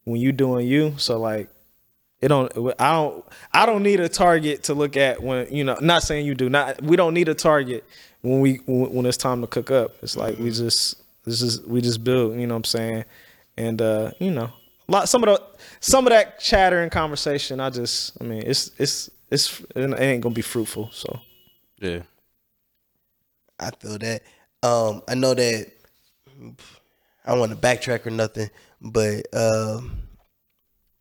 when you doing you. So like it don't I don't I don't need a target to look at when you know not saying you do not we don't need a target when we when, when it's time to cook up it's like we mm-hmm. just this is we just build you know what I'm saying and uh you know a lot some of the some of that chatter and conversation I just I mean it's it's it's it ain't gonna be fruitful so yeah. I feel that. Um, I know that. I don't want to backtrack or nothing, but um,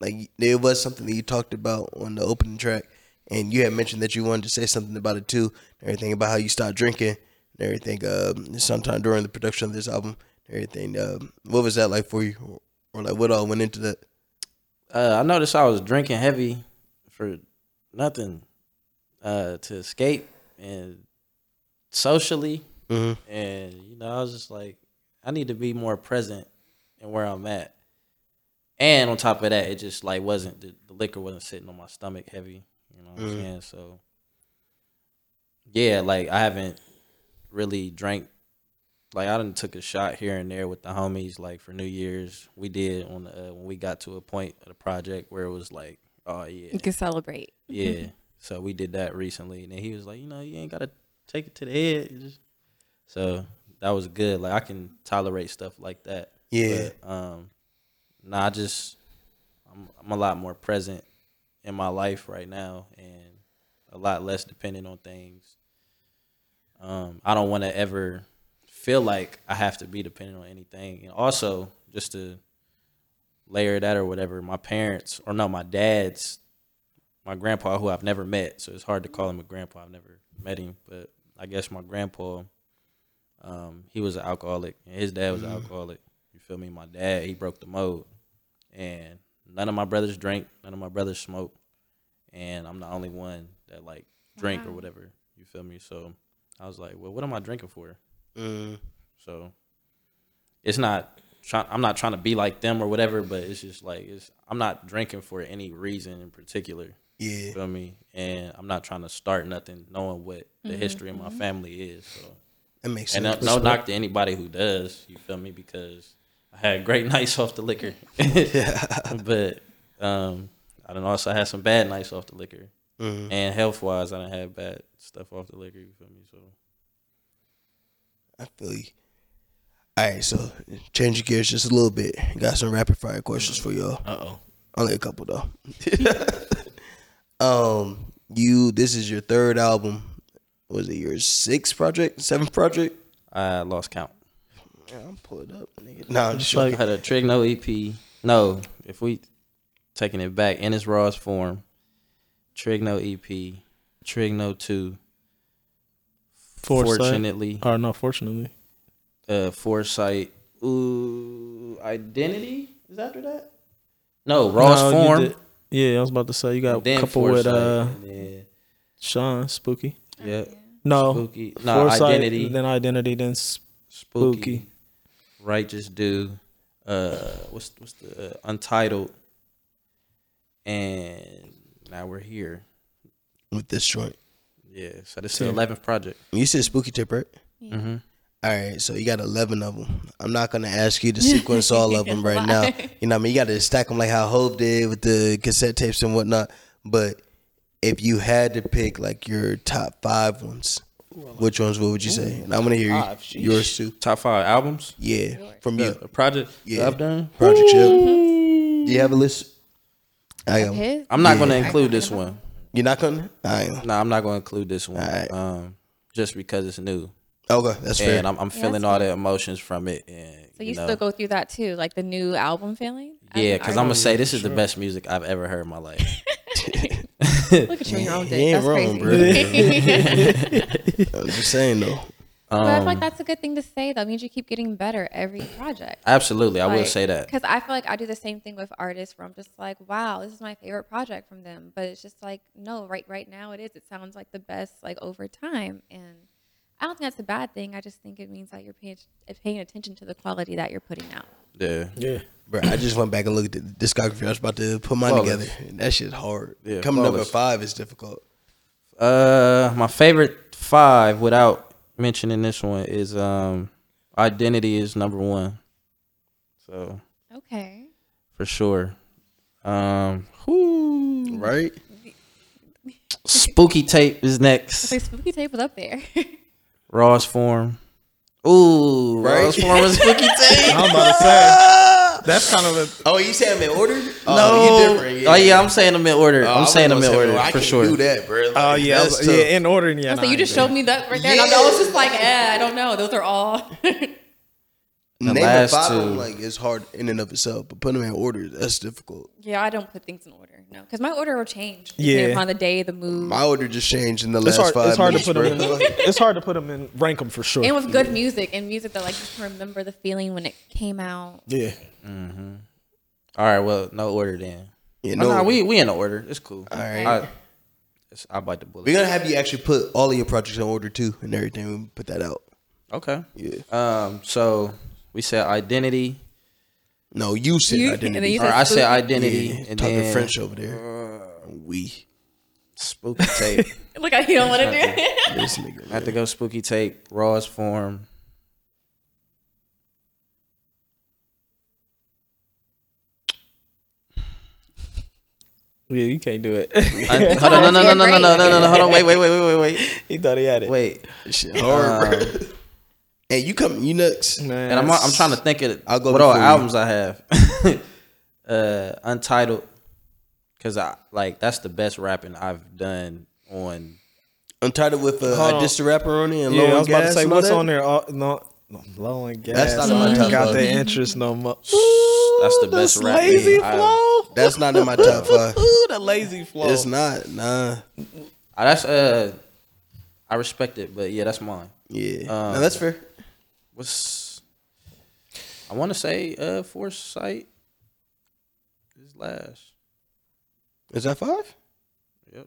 like there was something that you talked about on the opening track, and you had mentioned that you wanted to say something about it too. Everything about how you stopped drinking, and everything. Um, sometime during the production of this album, everything. Um, what was that like for you, or, or like what all went into that? Uh, I noticed I was drinking heavy for nothing uh, to escape and socially, Mm-hmm. and you know, I was just like, I need to be more present in where I'm at. And on top of that, it just like wasn't the, the liquor wasn't sitting on my stomach heavy. You know know what I'm saying? So yeah, like I haven't really drank like I done took a shot here and there with the homies like for New Year's. We did on the, uh, when we got to a point of the project where it was like, oh yeah, You can celebrate. yeah. So we did that recently, and then he was like, you know, you ain't gotta take it to the head. Just- So that was good. Like I can tolerate stuff like that. Yeah. But, um, nah, I just I'm I'm a lot more present in my life right now, and a lot less dependent on things. Um, I don't want to ever feel like I have to be dependent on anything, and also just to layer that or whatever. My parents, or no, my dad's my grandpa who I've never met, so it's hard to call him a grandpa. I've never met him, but I guess my grandpa, um, he was an alcoholic, and his dad was an alcoholic. You feel me? My dad, he broke the mold, and none of my brothers drink, none of my brothers smoke, and I'm the only one that like drink or whatever. You feel me? So I was like, well, what am I drinking for? Mm. So it's not trying. I'm not trying to be like them or whatever, but it's just like it's. I'm not drinking for any reason in particular. Yeah. You feel me? And I'm not trying to start nothing knowing what the history of my family is. So That makes sense. and no, no knock to anybody who does. You feel me? Because I had great nights off the liquor, yeah, but um, I don't know. also had some bad nights off the liquor. Mhm. And health wise, I don't have bad stuff off the liquor. You feel me? So I feel you. All right, so change gears just a little bit. Got some rapid fire questions for y'all. Uh oh. Only a couple though. um, you. This is your third album. Was it your sixth project, seventh project? I lost count. Yeah, I'm pull it up, nigga. No, I'm just I joking. had a Trigno EP. No, if we taking it back in its rawest form, Trigno EP, Trigno two. Foresight. Fortunately, Or no, fortunately. uh, Foresight. Ooh, Identity is after that. No, rawest No, form. did- Yeah, I was about to say you got a Then couple with uh and then- Sean Spooky. yeah, No, Spooky. No, Foresight, Identity. Then identity. Then s- Spooky, Spooky. Righteous Do, uh, what's what's the uh, Untitled, and now we're here. with this joint. Yeah, so this is the eleventh project. You said spooky tip, right? Mm-hmm. All right, so you got eleven of them. I'm not gonna ask you to sequence all of them right now. You know, what I mean, you got to stack them like how Hope did with the cassette tapes and whatnot. But if you had to pick like your top five ones, which ones? What would you say? And I'm gonna hear you, Five, sheesh. yours too. Top five albums. Yeah, from you, The project Yeah. that I've done. Project Ship. Do you have a list? I got. His? I'm not Yeah. going to include this one. You're not gonna. I am. No, I'm not going to include this one. Alright. Um, just because it's new, Okay, that's fair. and I'm, I'm feeling that's all the emotions from it. And So you, know, still go through that too, like the new album feeling? Yeah, because I'm gonna say this is the best music I've ever heard in my life. Look at you in your own He dick. That's wrong, crazy. I'm just saying though. But I feel Um, like that's a good thing to say. That means you keep getting better every project. Absolutely, I will say that. because I feel like I do the same thing with artists where I'm just like, wow, this is my favorite project from them. But it's just like, no, right, right now it is. It sounds like the best, like over time, and I don't think that's a bad thing. I just think it means that you're paying paying attention to the quality that you're putting out. Yeah, yeah. Bro, I just went back and looked at the discography. I was about to put mine Flawless. together. And that shit's hard. Yeah, Coming number flawless. five is difficult. Uh, my favorite five, without mentioning this one, is um, Identity is number one. So Okay. for sure. Um, whoo, Right? Spooky Tape is next. So spooky tape was up there. Rawest Form. Ooh, Right? Rawest Form is Spooky Tape. I'm about to say that's kind of a Oh, you saying them in order? no, Oh, you different. oh yeah, I'm saying them in order. Oh, I I'm saying gonna them in order I for sure. do that, bro. Like, Oh yeah, was- yeah, in order. Yeah, so nah, you just yeah. showed me that right there. And I was just like, eh, I don't know. Those are all. The Name last five two. them, like it's hard in and of itself, but putting them in order that's difficult. yeah, I don't put things in order. No, because my order will change Yeah. depending upon the day, the mood. My order just changed in the It's last hard. five It's hard to minutes, put them. bro. In, it's hard to put them in rank them for sure. and with good music and music that like you can remember the feeling when it came out. Yeah, Mhm. All right, well, no order then. Yeah, No, no, nah, we we in the order. It's cool. All right. I, it's- I bite the bullet. We're gonna have you actually put all of your projects in order too, and everything. We put that out. Okay. Yeah. Um. So we said identity. No, you said You- identity. and then you Or said I said spooky. identity, yeah, and talking then French over there. we. Spooky tape. Look, I don't want to do it. This nigga. I have to go spooky tape, rawest form. Yeah, you can't do it. I, hold on, no, no, no, no, no, no, no, no, no, hold on, wait, wait, wait, wait, wait, wait, he thought he had it. wait. Shit hard, bro. Um, Hey, you come, you nuts. man. And I'm I'm trying to think of I'll go what all before you. albums I have. uh, Untitled, cause I like that's the best rapping I've done on. Untitled with uh, Hold I on. dissed the rapper on it and Yeah, low I on was about to say what's that? on there. Uh, no, no, low and gas. That's not in my top Got the interest no more. That's the best This rapping. lazy I've- flow. That's not in my top five. Ooh, the lazy flow. It's not. Nah. Uh, that's uh, I respect it, but yeah, that's mine. Yeah. Um, no, that's fair. What's I want to say uh Foresight is last. Is that five? Yep.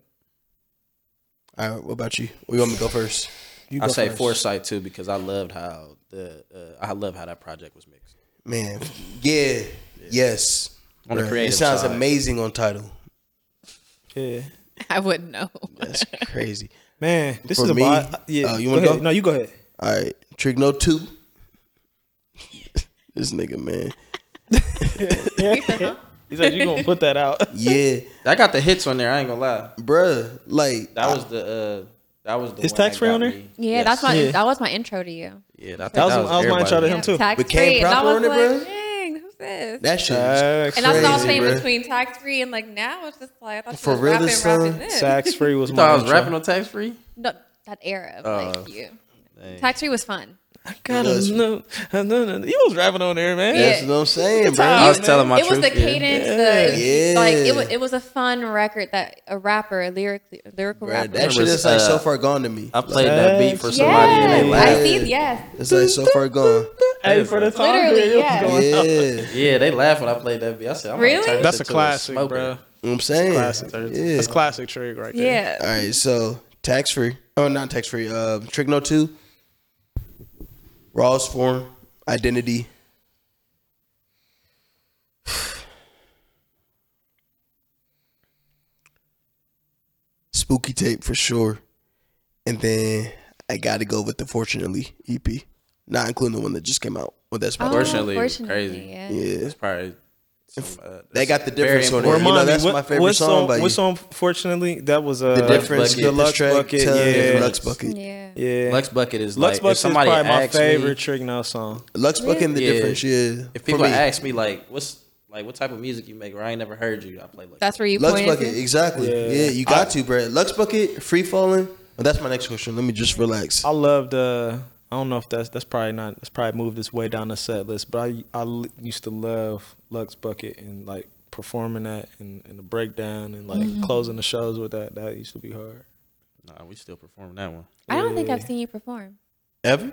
All right. What about you? We want me to go first? You I go say first. Foresight too because I loved how the uh, I love how that project was mixed. Man. Yeah. Yes. On the creative it sounds side. amazing on title. Yeah, I wouldn't know. That's crazy. man, this For is me- about. Yeah, Oh, you wanna go? No, you go ahead. All right. Trigno two. this nigga, man. He said you gonna put that out. Yeah, I got the hits on there. I ain't gonna lie. bruh. Like That was the uh that was the Is tax free on there? Yeah, Yes. that's my Yeah. that was my intro to you. yeah. I think That was, that was my intro to him too. Tax With Cam free. And I Proper was on it, like, bruh? who's this? that shit. Tax and that's what I was crazy, saying between tax free and like now it's just like I thought For you was real rapping, this song? rapping this. Tax free was You my thought I was intro. rapping on tax free? No, that era of Uh, like you. Tax free was fun. I gotta does. know. no, no, no. He was rapping on there, man. That's Yeah. what I'm saying, bro. I was telling my it was truth. the yeah. cadence, the Yeah. like it was it was a fun record that a rapper, a lyric lyrical Bruh, rapper. that shit is like uh, so far gone to me. I played that beat for somebody and they yes, laughed. I see. Yes, It's like so far gone. Hey, for the time Literally, period, it was yeah. going- Yeah, Yeah, they laughed when I played that beat. I said, I'm Really? gonna turn this That's a into classic, smoker. bro. You know what I'm saying. Classic. Yeah. That's classic trick right there. yeah. All right, so tax free. Oh, not tax free. Uh, Trigno two. Rawest form, identity. Spooky tape for sure, and then I got to go with the Fortunately EP, not including the one that just came out. Well, that's my Oh, Fortunately, fortunately, crazy. Yeah. yeah. It's probably some, uh, They got the difference on important. it. You know, that's what, my favorite what song by you. What song? Fortunately, that was uh, The difference, Bucket. Deluxe Lux track, Bucket, to yeah. Lux Bucket. Yeah. Yeah, Lux Bucket is Lux like Bucket if is probably my asks me- favorite Trig Now song. Lux Bucket and the Yeah. difference, yeah. If people ask me like, what's like what type of music you make, or I ain't never heard you, I play Lux. That's where you play. Lux Bucket, to. exactly. Yeah. Yeah, you got to, bro. Lux Bucket, Free Falling. Well, that's my next question. Let me just relax. I loved. Uh, I don't know if that's that's probably not. That's probably moved its way down the set list. But I I used to love Lux Bucket and like performing that and, and the breakdown and like Mm-hmm. closing the shows with that. That used to be hard. Nah, we still perform that one. I don't think I've seen you perform. Ever?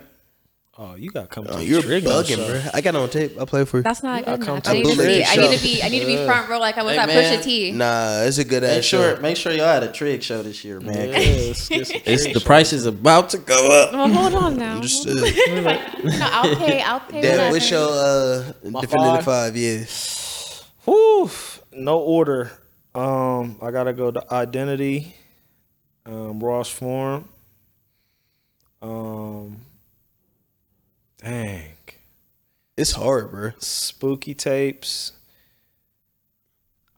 Oh, you got to come to Oh, the you're Trig Now bugging, show. bro. I got on tape. I play for you. That's not Yeah, good come enough. to I need to be. I need to be. I need to be front row like I was Hey, at man. Pusha T. Nah, it's a good ass. Make ass sure, show. make sure y'all had a trig show this year, man. Yeah, let's get some It's, the show. price is about to go up. Well, hold on now. Understood. no, I'll pay. I'll pay. Dad, whatever. what's your uh, definitive five? five? Yeah. Whew, no order. Um, I gotta go to identity. Um, Rawest form. Um, dang, It's hard, bro. spooky tapes.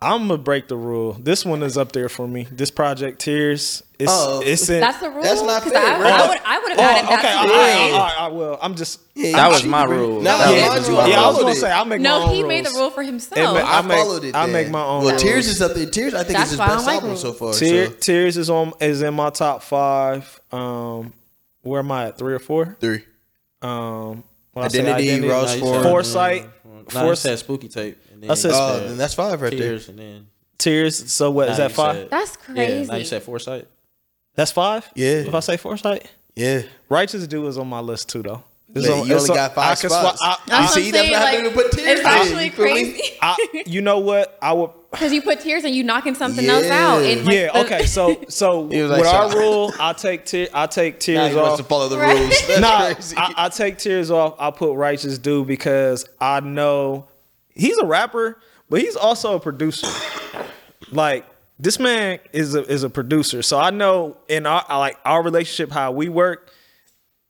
I'm gonna break the rule. This one is up there for me. This project tears. It's Oh. it's in. That's the rule. That's not fair, I, bro. I would. I would have Oh, added okay, that all to right, mine. all right, all right, well, I'm just. Yeah, That you was cheated, my rule. Nah, That was yeah, my rule. Yeah, I was gonna it. say I make my No, own he made the rule for himself. ma- I I make- followed it. I then. make my own Well, rules. Tears is up there. Tears, I think, That's is his why I don't best like album rules. so far. Tear, so. Tears is on is in my top five. Um, where am I at? Three or four? Three. Um, when I Identity, Ross Nah, you Form. said- Foresight. Nah, you Force- said spooky tape. And then I said Oh, Yeah. then that's five right there. tears, and then Tears. So what is now that five? said- That's Yeah, crazy. now you said foresight. That's five. Yeah. If I say Foresight, Yeah. Righteous Do is on my list too, though. It's Man, on- you only on- got five I can spots. I, That's You what see, I'm that's saying, what happened like, to put Tears It's actually you feel me? crazy I, you know what? I would. Because you put tears and you knocking something else out. Yeah. And like, yeah. the- Okay. So so He with was like, our so- rule, I take tear. I take Now tears he wants off. to follow the Right. rules. That's nah, crazy. I, I take tears off. I put righteous do because I know he's a rapper, but he's also a producer. Like this man is a is a producer, so I know in our like our relationship how we work,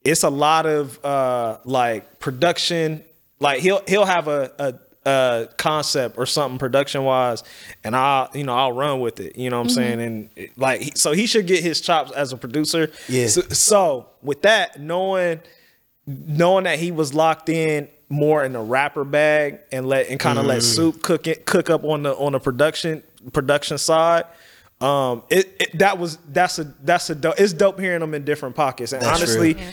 it's a lot of uh like production. Like he'll he'll have a a, a concept or something production wise, and I you know I'll run with it. You know what I'm saying? Mm-hmm. And it- like so he should get his chops as a producer. Yeah. So, so with that, knowing knowing that he was locked in more in the rapper bag and let and kind of let mm-hmm. Soup cook it cook up on the on the production production side. Um, it, it that was that's a that's a dope, it's dope hearing them in different pockets and That's honestly. real.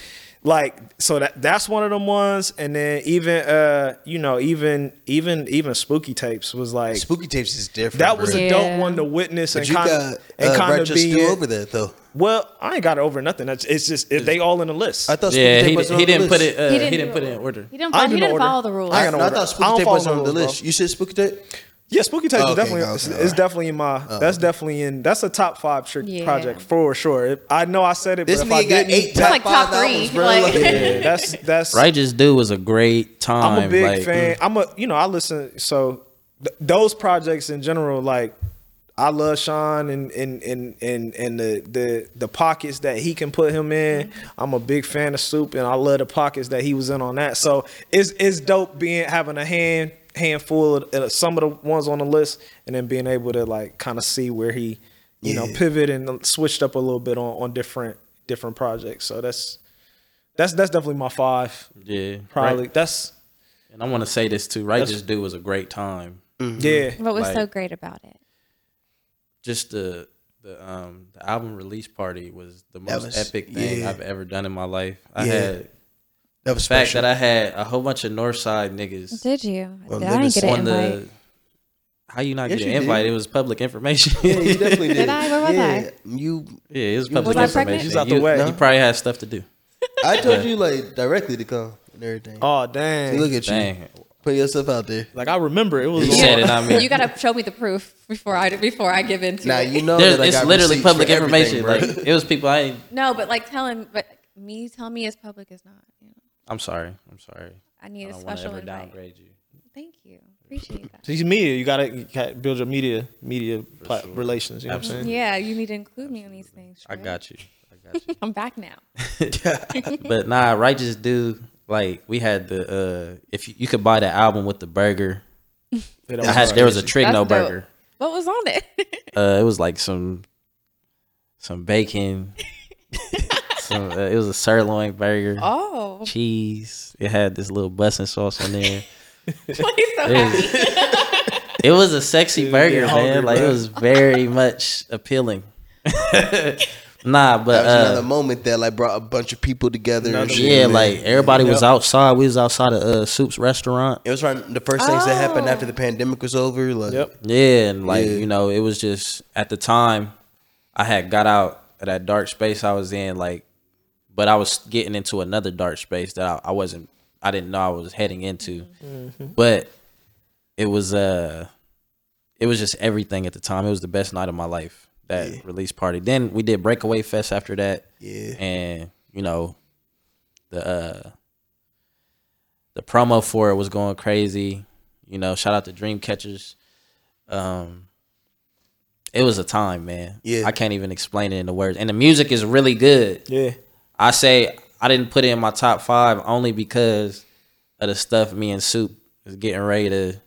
Like so that that's one of them ones, and then even uh you know even even even spooky tapes was like Spooky tapes is different. that was bro. a Yeah. dope one to witness But and you kind got of and uh, kind of be over that though. well I ain't got it over nothing that's it's just it, they all in the list I thought Spooky Yeah, tape he, was on he the didn't put list. it. Uh, He he didn't didn't, put it it. in order. He didn't. I Follow, do he didn't follow the rules. I I, no I thought Spooky don't tape was on the list. bro. You said Spooky tape? Yeah, Spooky Tapes Oh, is definitely okay, it's okay. definitely in my uh-huh. that's definitely in that's a top five Trig Yeah. project for sure. It- I know I said it, This but if I got didn't, eight It's top like five top three. albums, bro. Like- Like- yeah, that's that's Righteous Dude was a great time. I'm a big like, fan. Mm. I'm a you know I listen so th- those projects in general like I love Sean and and and and and the the the pockets that he can put him in. Mm-hmm. I'm a big fan of Soup and I love the pockets that he was in on that. So it's it's dope being having a hand handful of uh, some of the ones on the list and then being able to like kind of see where he you know Yeah. pivot and switched up a little bit on on different different projects. So that's that's that's definitely my five. Yeah, Probably Right. that's And I want to say this too. Right, Righteous Dude was a great time. yeah. What was so great about it? Just the the um the album release party was the most was- epic thing yeah. I've ever done in my life. I Yeah. had That was fact special. that I had a whole bunch of Northside niggas Did you? Well, Did I didn't get an on invite? the. How you not Yes, get an you did. invite? It was public information. yeah, you definitely did. Did I? Where was yeah, I? You, Yeah, it was public I pregnant? information. She's out the you, way. you probably had stuff to do. I told you like directly to come and everything. Oh dang! See, look at you, put yourself out there. Like I remember it was. you on- said it. I mean, You gotta show me the proof before I before I give in to Now it. you know There's, that I it's literally public information. Like it was people I. No, but like telling, but me telling me it's public is not. You know, I'm sorry. I'm sorry. I need I a don't want to special ever invite. downgrade you. Thank you, appreciate that. She's media. You gotta, you gotta build your media media pla- sure. relations. You know what I'm saying? Yeah, you need to include me in these things. I got you. I got you. I'm back now. but nah, righteous dude. Like we had the uh if you, you could buy the album with the burger. I had there was a crazy. Trigno That's dope. burger. What was on it? Uh, it was like some some bacon. Some uh, it was a sirloin burger. oh, Cheese. It had this little busting sauce on there. he's so It happy. was, it was a sexy Dude, burger, get hungry, man. Like bro. it was very much appealing. nah, but That was uh, another moment that like brought a bunch of people together. and shit, yeah, man. like everybody was outside. We was outside of uh, Soup's restaurant. it was right the first things that happened Oh. after the pandemic was over. Like, Yep. Yeah, and like Yeah. you know, it was just at the time I had got out of that dark space I was in, like, but I was getting into another dark space that I, I wasn't, I didn't know I was heading into, but it was uh, it was just everything at the time. It was the best night of my life. That Yeah. release party. Then we did Breakaway Fest after that. Yeah. and you know, the uh, the promo for it was going crazy. You know, shout out to Dreamcatchers. Um, it was a time, man. Yeah. I can't even explain it in the words. And the music is really good. Yeah. I say I didn't put it in my top five only because of the stuff me and Soup is getting ready to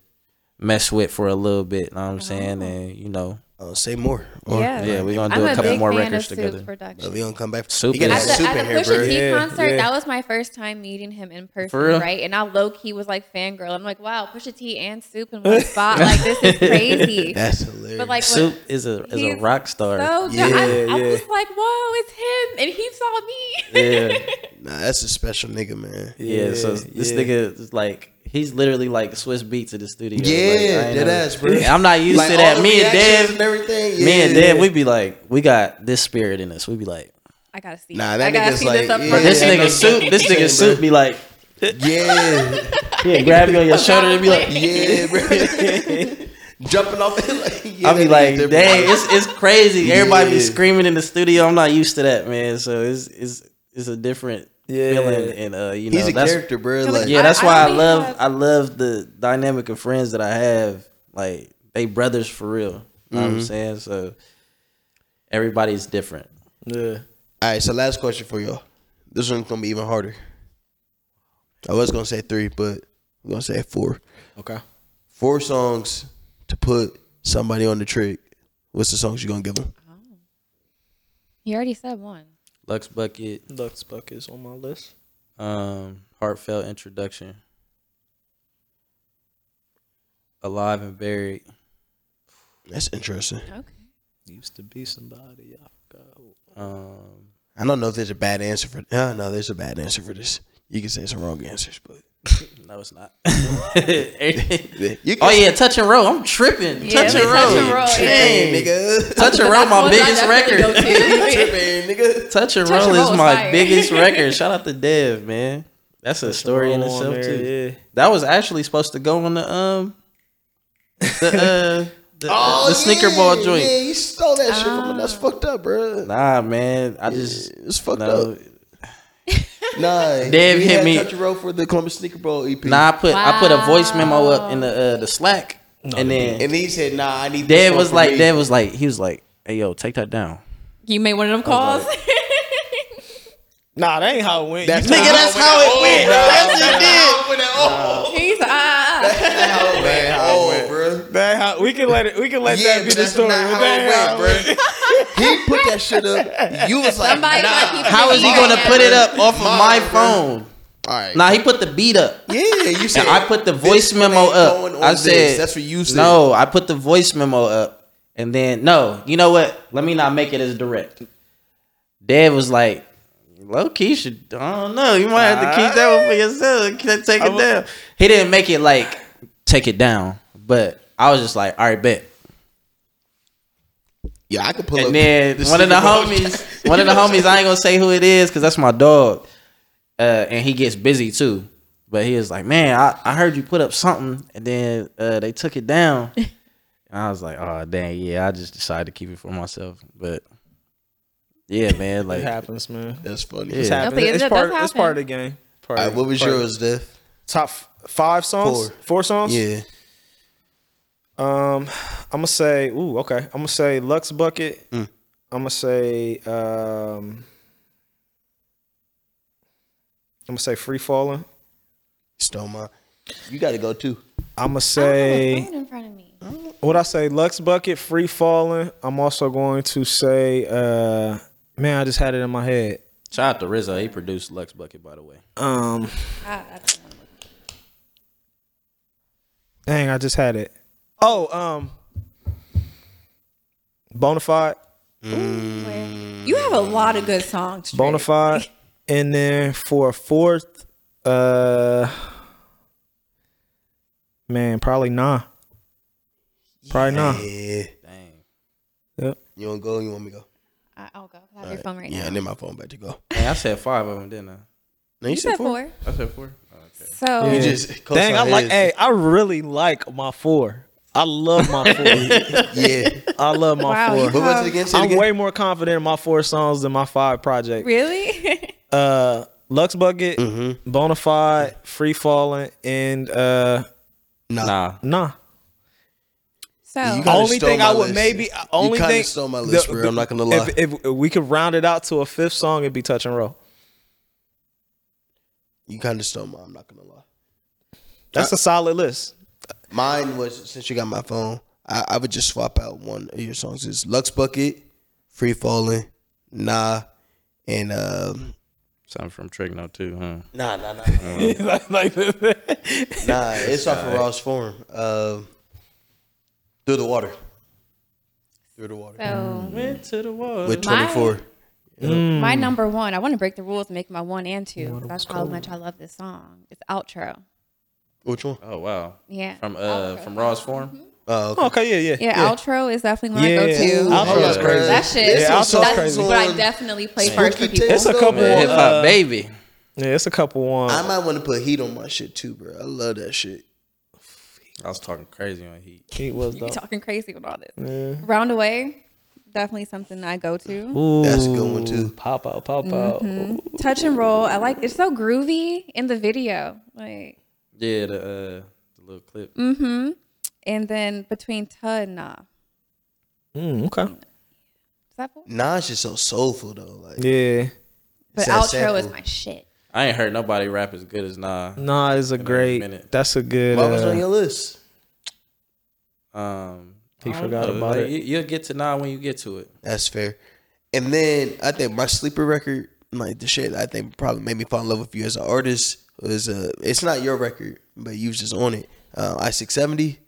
mess with for a little bit. You Know what I'm saying? Oh. And you know, Oh, say more. more. Yeah, yeah, we're gonna I'm do a a couple more records of Soup's together. But production. we gonna come back. Soup you gotta is- have At the, soup at in the Pusha. T Yeah, concert, yeah. that was my first time meeting him in person, For real? right? And I low key was like fangirl. I'm like, wow, Pusha T and Soup in one spot. Like this is crazy. That's hilarious. but like, Soup what, is a is a rock star. so good. Yeah, I, I yeah. was like, whoa, it's him, and he saw me. yeah. nah, that's a special nigga, man. Yeah, so Yeah, this nigga is like he's literally like Swizz Beatz in the studio. Yeah, like, I ain't dead know- ass, bro. I'm not used Like, to that. Me and reactions Dev, and everything. me and yeah. Dev, we be like, we got this spirit in us. We'd be like, I gotta see. Nah, that I gotta nigga's see like- this up yeah. this nigga suit, this nigga suit bro. be like, Yeah, yeah, grab you on your shoulder and be like, yeah, bro. Jumping off like, yeah, I'll be like, dang, it's it's crazy. Everybody be screaming in the studio. I'm not used to that, man. So it's it's it's a different Yeah. feeling, and uh, you know, He's a that's character, bro. So, Like, like, yeah, that's I why I only love have- I love the dynamic of friends that I have. Like they brothers for real. know what I'm saying? So everybody's different. Yeah. All right, so last question for y'all. This one's gonna be even harder. I was gonna say three, but I'm gonna say four. Okay. Four songs to put somebody on the Trig. What's the songs you gonna give them? You already said one. Lux Bucket, Lux Bucket is on my list. um, heartfelt introduction. Alive and buried. That's interesting. Okay. Used to be somebody. I forgot. who- Um, I don't know if there's a bad answer for. Uh, no, there's a bad answer for this. You can say some wrong answers, but no, it's not. you oh yeah, touch and roll. I'm tripping. Yeah, touch and roll. Touch and Roll, Dang, Hey, nigga. Touch and roll, my biggest record. Tripping, nigga. Touch and Touch roll and is is my fire. biggest record. Shout out to Dev, man. That's a story in itself there, too. Yeah. That was actually supposed to go on the um the uh the, the sneaker ball Oh, joint. Yeah, you stole that shit from me. That's fucked up, bro. Nah, man. I just It's fucked no. up. Nah, Dev hit me- Touch and Roll for the Columbus Sneaker Bowl EP. Nah, I put I put a voice memo up in the uh, the Slack, and then and he said, "Nah, I need." this Dad one was like, me. Dad was like, he was like, hey yo, take that down. You made one of them calls. Nah, that ain't how it went. That's Nigga, that's how it went. Bro. That's what it did. He's ah, ah, ah. How it went, bro. That how we can let it. We can let Yeah, that be the story. not how that ain't how it went, bro. He put that shit up. You was like, Somebody nah. gotta keep it How is he gonna put it up off of Mine, my bro. phone? All right. Nah, he put the beat up. Yeah, you said And I put the voice memo up. on I this. said that's what you said. No, I put the voice memo up, and then no, you know what? Let me not make it as direct. Dad was like, "Low key should. I don't know. You might have to keep that one for yourself. Can't Take it down." He didn't make it like take it down, but I was just like, "All right, bet." Yeah, I could pull up. And then the one of the homies, one of the homies, I ain't gonna say who it is because that's my dog, uh, and he gets busy too. But he was like, "Man, I, I heard you put up something, and then uh, they took it down." and I was like, "Oh dang, yeah." I just decided to keep it for myself. But yeah, man, Like It happens, man. That's funny. It's Yeah. happening. Okay, It's that part. It's part of the game. Part All right, what was part yours, Dev? Top five songs. Four. Four songs. Yeah. Um, I'm gonna say. Ooh, okay. I'm gonna say Lux Bucket. Mm. I'm gonna say. Um, I'm gonna say Free Falling. Stoma. You got to go too. I'm gonna I don't have a say. phone in front of me. What I say? Lux Bucket, Free Falling. I'm also going to say. Uh, man, I just had it in my head. shout out to Rizzo. He produced Lux Bucket, by the way. Um, Ah, that's the one. dang, I just had it. Oh, um, Bonafide. Where- You have a lot of good songs. Trey. Bonafide in there for a fourth. Uh, man, probably nah. Probably nah. Yeah. Dang. Yep. You want to go? Or you want me to go? I- I'll go. I have your phone right yeah, now. and then my phone about to go. Hey, I said five of them, didn't I? No, You said four. I said four. Oh, okay. So You just Dang, I co-signed like. Hey, I really like my four. I love my four. Yeah. I love my Wow, four. you What was it again? Say I'm again. way more confident in my four songs than my five project. really, Uh, Lux Bucket, Mm-hmm. Bonafide, Free Falling, and uh, Nah. Nah. Nah. so You only thing I would list. maybe only kinda thing stole my list, bro. I'm not gonna lie. If, if we could round it out to a fifth song, it'd be Touch and Roll. You kind of stole my. I'm not gonna lie. That's a solid list. Mine was since you got my phone. I, I would just swap out one of your songs. It's Lux Bucket, Free Falling, Nah, and um, Something from Trigno two, huh? nah, nah, nah, like, like- nah. It's off of Rawest Form. Um, Through the water. Through the water. so Went to the wall. With My- 24. my number one. I want to break the rules and make my one and two. That's how much I love this song. It's outro. Which one? Oh wow. Yeah. From uh Outro. from Rawest form. Oh, okay. okay, yeah, yeah, Yeah, outro is definitely one I Yeah, go to. Outro's Yeah. crazy. That shit. Yeah, one outro's sucks crazy. But I definitely play Spooky first for people. It's a couple- man. Hip hop uh, baby. Yeah, it's a couple ones. I might want to put heat on my shit too, bro. I love that shit. I was talking crazy on Heat. He was You talking crazy with all this. Round away, definitely something I go to. Ooh, That's a good one, too. Pop out, pop out. Touch and roll. I like. It's so groovy in the video. Like, Yeah, the uh the little clip. mm-hmm. And then between Ta and Nah. Mm, okay. Is that cool? Nas just so soulful though. Like Yeah. But It's that outro is my shit. I ain't heard nobody rap as good as Nah. Nah, is a Been a great. That's a good. what was uh, on your list? Um, He forgot know, about like, it. You, you'll get to Nah when you get to it. That's fair. And then I think my sleeper record, like the shit I think probably made me fall in love with you as an artist was uh it's not your record, but you was just on it. Uh I six seventy.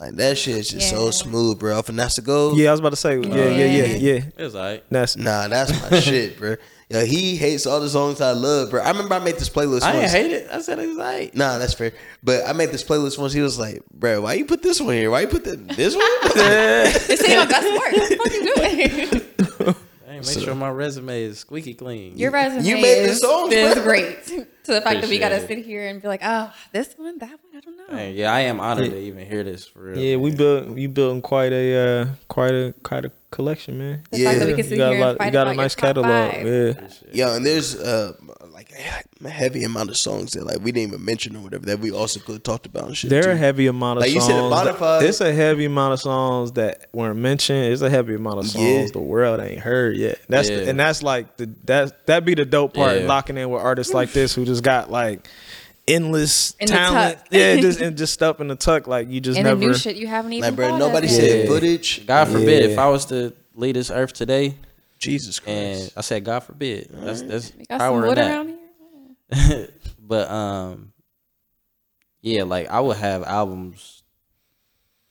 Like that shit is just so smooth, bro. Off of Nasa Gold. Yeah, I was about to say. Yeah, yeah, yeah, yeah. It was alright. That's Nah, that's my shit, bro. Yeah, he hates all the songs I love, bro. I remember I made this playlist I once. ain't hate it. I said it was alright. Nah, that's fair. But I made this playlist once. He was like, "Bro, why you put this one here? Why you put the, this one?" This ain't my best work. What the fuck you doing? Hey, make sure my resume is squeaky clean. Your resume You made the is, songs, is great. To the fact that we gotta sit here and be like, oh, this one, that one, I don't know. Hey, yeah, I am honored to even hear this for real. yeah. We built you building quite a uh, quite a quite a collection, man. The fact that we Yeah. can sit You got a here and lot. fight You got a nice catalog. five. Yeah. Yeah, and there's uh like a heavy amount of songs that like we didn't even mention or whatever that we also could have talked about and shit. There are a heavy amount of Like you songs. said, that- It's a heavy amount of songs that weren't mentioned. It's a heavy amount of songs Yeah. the world ain't heard yet. That's Yeah. and that's like the that that be the dope part Yeah. locking in with artists like this who just got like endless In talent. yeah, just and just stuff in the tuck like you just And never. the new shit you haven't even like, bro, nobody of said Yeah. footage. God forbid if I was to leave this earth today, Jesus and Christ. I said God forbid, that's that's We got some power in wood that. Around here. but um, yeah, like I would have albums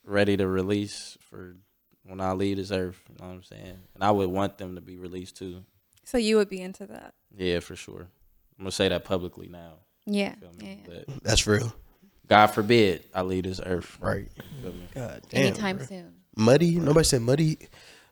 ready to release for when I leave this earth. You know what I'm saying? And I would want them to be released too. So you would be into that. Yeah, for sure. I'm gonna say that publicly now. Yeah. Feel yeah. That's real. God forbid I leave this earth. Right. God damn. Anytime bro. soon. Muddy? Nobody said muddy.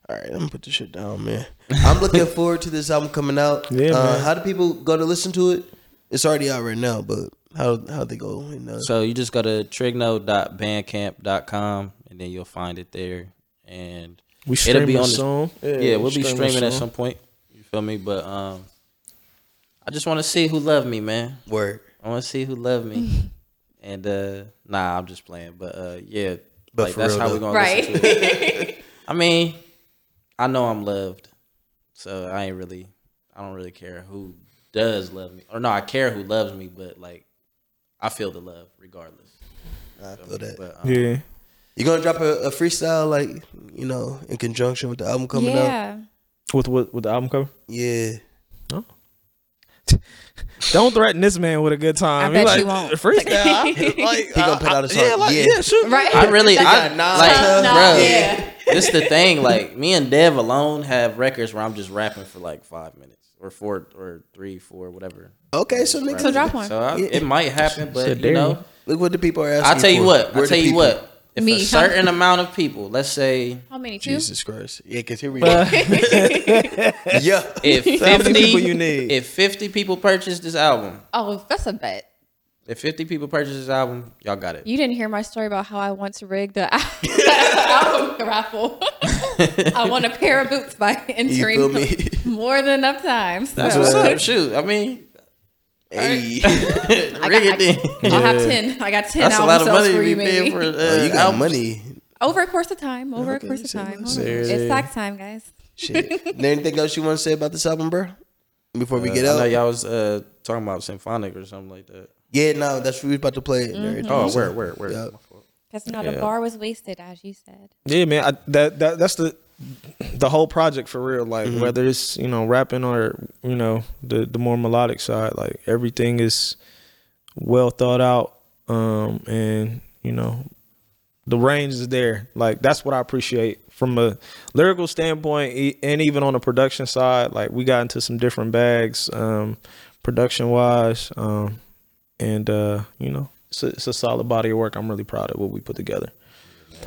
All right, I'm gonna put this shit down, man. I'm looking forward to this album coming out. Yeah, uh, man. How do people go to listen to it? It's already out right now, but how how they go? And, uh, So you just go to trigno.bandcamp.com and then you'll find it there. And we it'll be on the- soon. yeah, we'll be streaming at some point. You feel me? But um, I just want to see who love me, man. word. I want to see who love me. and uh, nah, I'm just playing. But uh, yeah, But like that's real, how though. we're gonna Right. listen to it. I mean, I know I'm loved, so I ain't really, I don't really care who does love me, or no, I care who loves me, but like, I feel the love regardless. I feel that. But um, Yeah. You gonna drop a, a freestyle like you know in conjunction with the album coming out? yeah. With with with the album cover. Yeah. Don't threaten this man with a good time. I bet like, you won't. Freestyle. like, He gonna put out a song. Yeah, like, Yeah. yeah, sure. Right. I really, I got nine like, to- No, bro. yeah. This the thing, like me and Dev alone have records where I'm just rapping for like five minutes or four or three, four, whatever. Okay, so nigga, So drop one. So I, it might happen, but Said you know, look what the people are asking. I'll tell you for. what. Where I'll tell you what. If Me, a huh? certain amount of people, let's say How many? Two? Jesus Christ. Yeah, because here we uh, go. yeah. if How many 50 people you need? if 50 people purchase this album, Oh, that's a bet. if 50 people purchase this album, y'all got it. You didn't hear my story about how I once rigged the album raffle. I won a pair of boots by You entering me? more than enough times. That's So, what's up. Shoot, I mean, hey. I rig got, it then. I'll have ten. I got ten That's a lot of money for to you, be paying for. Uh, Oh, you got albums. money. Over a course of time. Over Okay, a course of time. less. It's tax time, guys. Shit. There anything else you want to say about this album, bro? Before we Uh, get I know out? y'all was uh, talking about symphonic or something like that. Yeah, no, that's what we was about to play. Mm-hmm. Oh, where, where, where? yeah. My fault. Because no, the Yeah. bar was wasted, as you said. Yeah, man. I, that that that's the the whole project for real. Like Mm-hmm. whether it's you know rapping or you know the the more melodic side, like everything is well thought out. Um, and you know the range is there. Like that's what I appreciate from a lyrical standpoint, e- and even on the production side. Like we got into some different bags, um, production wise, um, and uh, you know it's a, it's a solid body of work. I'm really proud of what we put together.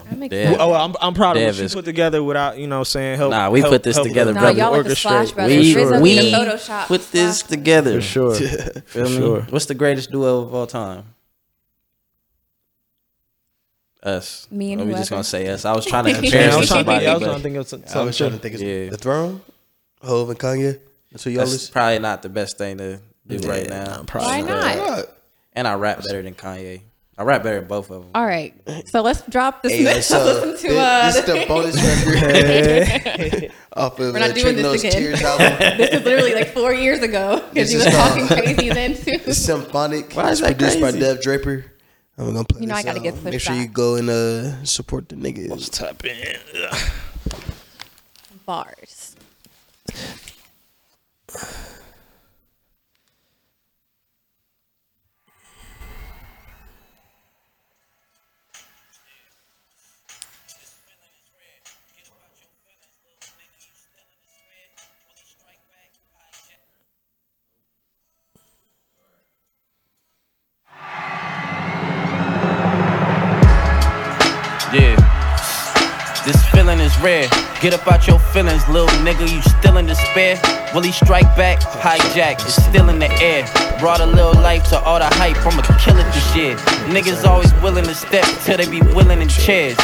I'm Oh, I'm I'm proud of what Dev you put together without you know saying help. Nah, we help- put this together, Nah, brother. y'all with orchestrate. Brothers. We, Rizzo we Photoshop. put this together. for sure. Feel For me? sure. What's the greatest duo of all time? Us. Me and Or we just gonna say us. I was trying to compare Yeah, I to was trying to somebody, think. I was but trying to think of some- I was trying to think of Yeah. the throne, Hov and Kanye. That's who y'all that's probably not the best thing to do right now. probably Why not? Right. And I rap better than Kanye. I rap better than both of them. All right, so let's drop this. Hey, yo, let's so listen to. Uh, this is the bonus record off of We're not uh, doing this again. Tears album. this is literally like four years ago because This he was talking crazy then too. It's symphonic. Why is it's that produced by? Dev Draper. I'm gonna play You know this I gotta get out. Make pushed sure you go and uh, support the niggas. Just tap in. Bars. Get up out your feelings, little nigga. You still in despair? Will he strike back? Hijack is still in the air. Brought a little life to all the hype. I'ma kill it this year. Niggas always willing to step till they be willing in chairs.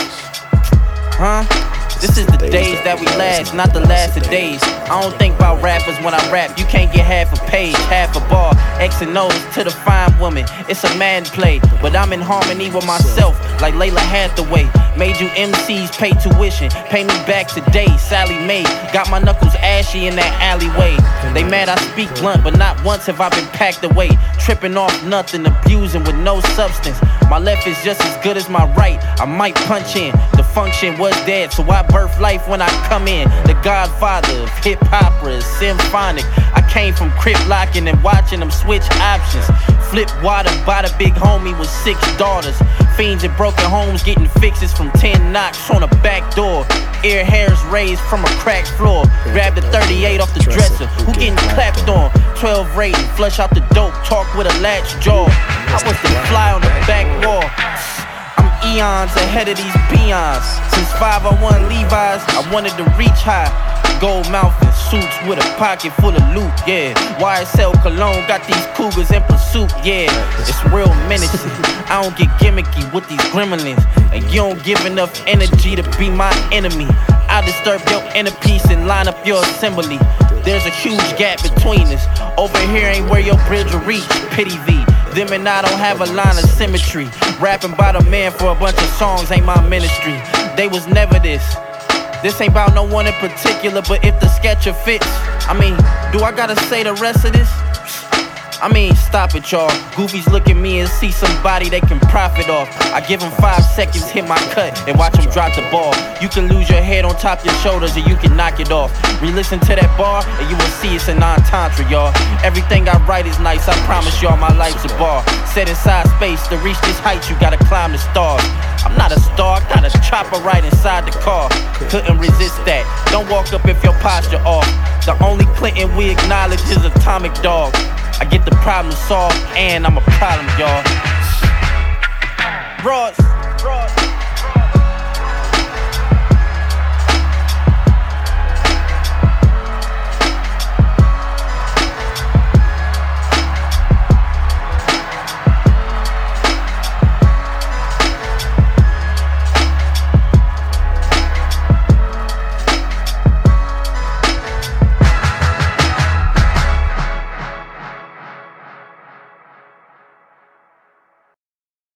Huh? This is the days that we last, not the last of days. I don't think about rappers when I rap. You can't get half a page, half a bar. X and O's to the fine woman. It's a man play, but I'm in harmony with myself, like Lalah Hathaway. Made you MCs pay tuition, pay me back today. Sallie Mae got my knuckles ashy in that alleyway. They mad I speak blunt, but not once have I been packed away. Tripping off nothing, abusing with no substance. My left is just as good as my right. I might punch in. Function was dead, so I birth life when I come in. The godfather of hip opera, symphonic. I came from crip locking and watching them switch options. Flip water by the big homie with six daughters. Fiends in broken homes getting fixes from 10 knocks on a back door. Ear hairs raised from a cracked floor. Grab the 38 off the dresser. Who getting clapped on? 12 rating, flush out the dope, talk with a latch jaw. I was the fly on the back wall. Eons ahead of these peons. Since 501 Levi's, I wanted to reach high. Gold mouth and suits with a pocket full of loot, yeah. YSL cologne got these cougars in pursuit, yeah. It's real menacing. I don't get gimmicky with these gremlins. And you don't give enough energy to be my enemy. I disturb your inner peace and line up your assembly. There's a huge gap between us. Over here ain't where your bridge will reach. Pity V. Them and I don't have a line of symmetry. Rapping about a man for a bunch of songs ain't my ministry. They was never this. This ain't about no one in particular, but if the sketcher fits, I mean, do I gotta say the rest of this? I mean, stop it, y'all. Goofies look at me and see somebody they can profit off. I give them five seconds, hit my cut, and watch them drop the ball. You can lose your head on top your shoulders, or you can knock it off. Re listen to that bar, and you will see it's a non tantra, y'all. Everything I write is nice, I promise y'all my life's a bar. Set inside space, to reach this height, you gotta climb the stars. I'm not a star, got a chopper right inside the car. Couldn't resist that. Don't walk up if your posture off. The only Clinton we acknowledge is Atomic Dog. I get the problem solved, and I'm a problem, y'all. Ross, Ross.